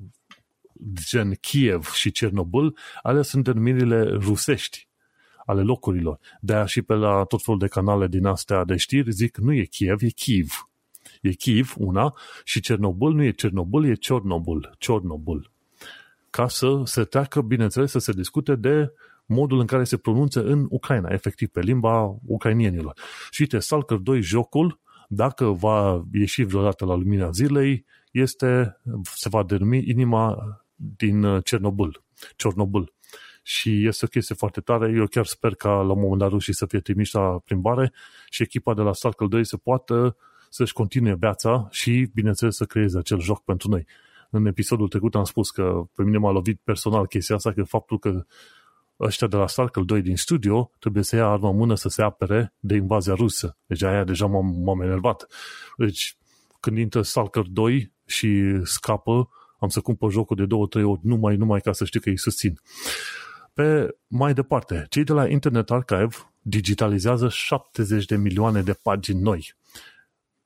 gen Kiev și Chernobyl, alea sunt denumirile rusești ale locurilor. De-aia și pe la tot felul de canale din astea de știri zic nu e Kiev, e Kiev. E Kiev, una, și Cernobâl nu e Cernobâl, e Ciornobul. Ciornobul. Ca să se treacă, bineînțeles, să se discute de modul în care se pronunță în Ucraina, efectiv, pe limba ucrainienilor. Și uite, Stalker 2, jocul, dacă va ieși vreodată la lumina zilei, este, se va denumi inima din Cernobâl, Ciornobâl și este o chestie foarte tare. Eu chiar sper ca la un moment dat rușii să fie trimiși la plimbare și echipa de la Stalker 2 să poată să-și continue viața și, bineînțeles, să creeze acel joc pentru noi. În episodul trecut am spus că pe mine m-a lovit personal chestia asta, că faptul că ăștia de la Stalker 2 din studio trebuie să ia arma în mână să se apere de invazia rusă. Deci aia deja m-am, m-am enervat. Deci când intră Stalker 2 și scapă, am să cumpăr jocul de două, trei ori numai, numai ca să știu că îi susțin. Pe mai departe, cei de la Internet Archive digitalizează 70 de milioane de pagini noi.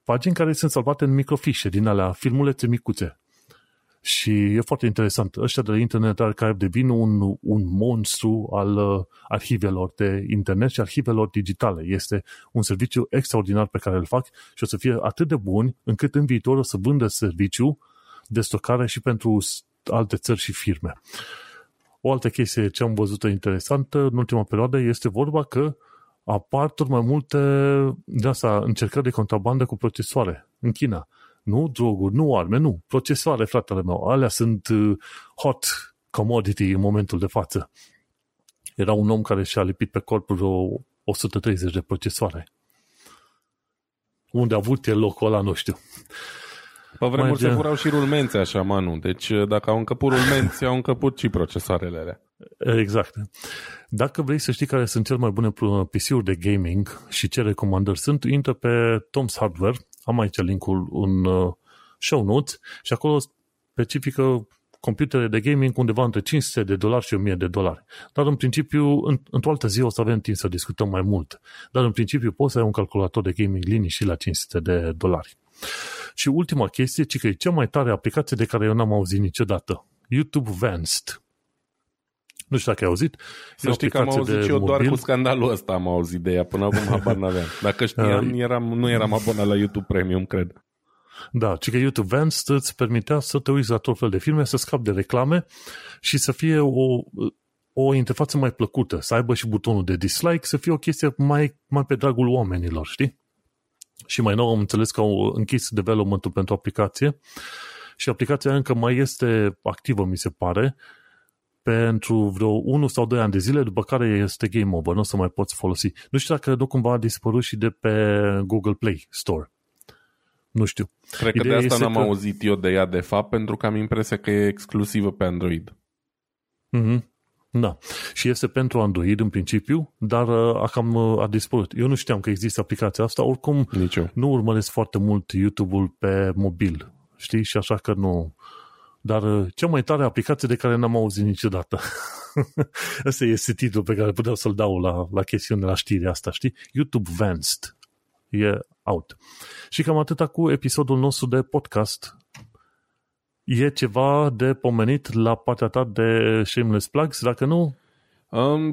Pagini care sunt salvate în microfișe din alea, filmulețe micuțe. Și e foarte interesant. Ăștia de la Internet Archive devin un, un monstru al uh, arhivelor de internet și arhivelor digitale. Este un serviciu extraordinar pe care îl fac și o să fie atât de bun încât în viitor o să vândă serviciu de stocare și pentru alte țări și firme. O altă chestie ce am văzut interesantă în ultima perioadă este vorba că apar tot mai multe de asta, încercări de contrabandă cu procesoare în China. Nu droguri, nu arme, nu. Procesoare, fratele meu. Alea sunt uh, hot commodity în momentul de față. Era un om care și-a lipit pe corp vreo 130 de procesoare. Unde a avut el locul ăla, nu știu. Pe vremuri se furau și rulmenți așa, Manu. Deci uh, dacă au încăput rulmenți, au încăput și procesoarele alea. Exact. Dacă vrei să știi care sunt cel mai bune PC-uri de gaming și ce recomandări sunt, intră pe Tom's Hardware, am aici linkul în uh, show notes și acolo specifică computere de gaming undeva între 500 de dolari și 1000 de dolari. Dar în principiu, în, într-o altă zi o să avem timp să discutăm mai mult. Dar în principiu poți să ai un calculator de gaming linii și la 500 de dolari. Și ultima chestie, ci că e cea mai tare aplicație de care eu n-am auzit niciodată. YouTube Vanced. Nu știu dacă ai auzit. Să știi că am auzit și eu mobil. doar cu scandalul ăsta am auzit de ea. Până acum habar n-aveam. Dacă știam, uh, eram, nu eram abonat la YouTube Premium, cred. Da, ci că YouTube Vanced îți permitea să te uiți la tot fel de filme, să scapi de reclame și să fie o, o interfață mai plăcută, să aibă și butonul de dislike, să fie o chestie mai, mai pe dragul oamenilor, știi? Și mai nou am înțeles că au închis development-ul pentru aplicație și aplicația încă mai este activă, mi se pare, pentru vreo 1 sau 2 ani de zile, după care este game over, nu o să mai poți folosi. Nu știu dacă nu cumva a dispărut și de pe Google Play Store. Nu știu. Cred că Ideea de asta n-am că... auzit eu de ea de fapt, pentru că am impresia că e exclusivă pe Android. Mm-hmm. Da. Și este pentru Android în principiu, dar uh, a cam uh, a dispărut. Eu nu știam că există aplicația asta, oricum Nici eu. nu urmăresc foarte mult YouTube-ul pe mobil, știi? Și așa că nu... Dar uh, cea mai tare aplicație de care n-am auzit niciodată. Asta este titlul pe care puteau să-l dau la, la chestiune, la știrea asta, știi? YouTube Vanced. E out. Și cam atâta cu episodul nostru de podcast E ceva de pomenit la partea ta de shameless plugs? Dacă nu,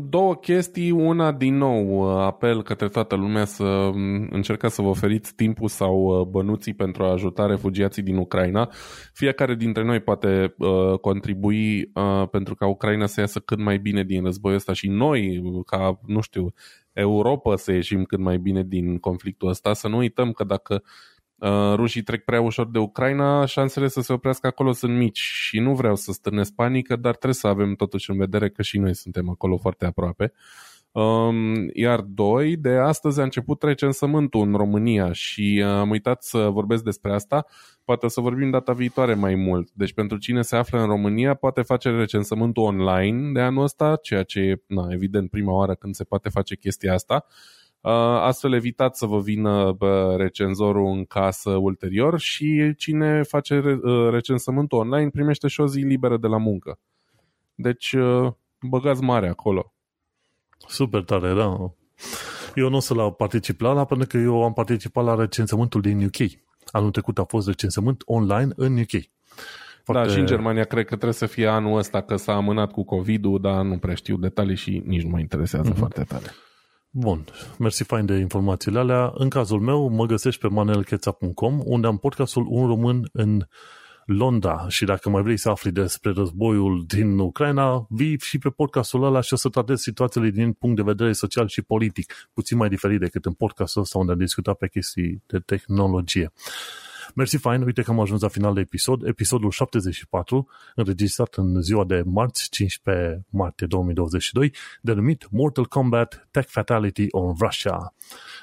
Două chestii, una din nou, apel către toată lumea să încercați să vă oferiți timpul sau uh, bănuții pentru a ajuta refugiații din Ucraina. Fiecare dintre noi poate uh, contribui uh, pentru ca Ucraina să iasă cât mai bine din războiul ăsta și noi, ca, nu știu, Europa să ieșim cât mai bine din conflictul ăsta. Să nu uităm că dacă Uh, rușii trec prea ușor de Ucraina, șansele să se oprească acolo sunt mici și nu vreau să stârnesc panică, dar trebuie să avem totuși în vedere că și noi suntem acolo foarte aproape. Um, iar doi, de astăzi a început recensământul în România și uh, am uitat să vorbesc despre asta, poate o să vorbim data viitoare mai mult. Deci pentru cine se află în România poate face recensământul online de anul ăsta, ceea ce e, na, evident, prima oară când se poate face chestia asta. Uh, astfel evitați să vă vină recenzorul în casă ulterior și cine face uh, recensământul online primește și o zi liberă de la muncă. Deci uh, băgați mare acolo. Super tare, da. Eu nu o să la particip la ala pentru că eu am participat la recensământul din UK. Anul trecut a fost recensământ online în UK. Foarte... Da, și în Germania cred că trebuie să fie anul ăsta că s-a amânat cu COVID-ul, dar nu prea știu detalii și nici nu mă interesează mm-hmm. foarte tare. Bun, mersi fain de informațiile alea. În cazul meu, mă găsești pe manelcheța.com, unde am podcastul Un Român în Londra și dacă mai vrei să afli despre războiul din Ucraina, vii și pe podcastul ăla și o să tratezi situațiile din punct de vedere social și politic, puțin mai diferit decât în podcastul ăsta unde am discutat pe chestii de tehnologie. Mersi fain, uite că am ajuns la final de episod, episodul 74, înregistrat în ziua de marți, 15 martie 2022, denumit Mortal Kombat Tech Fatality on Russia.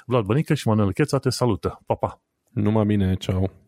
Vlad Bănică și Manuel Cheța te salută. Pa, pa! Numai bine, ceau!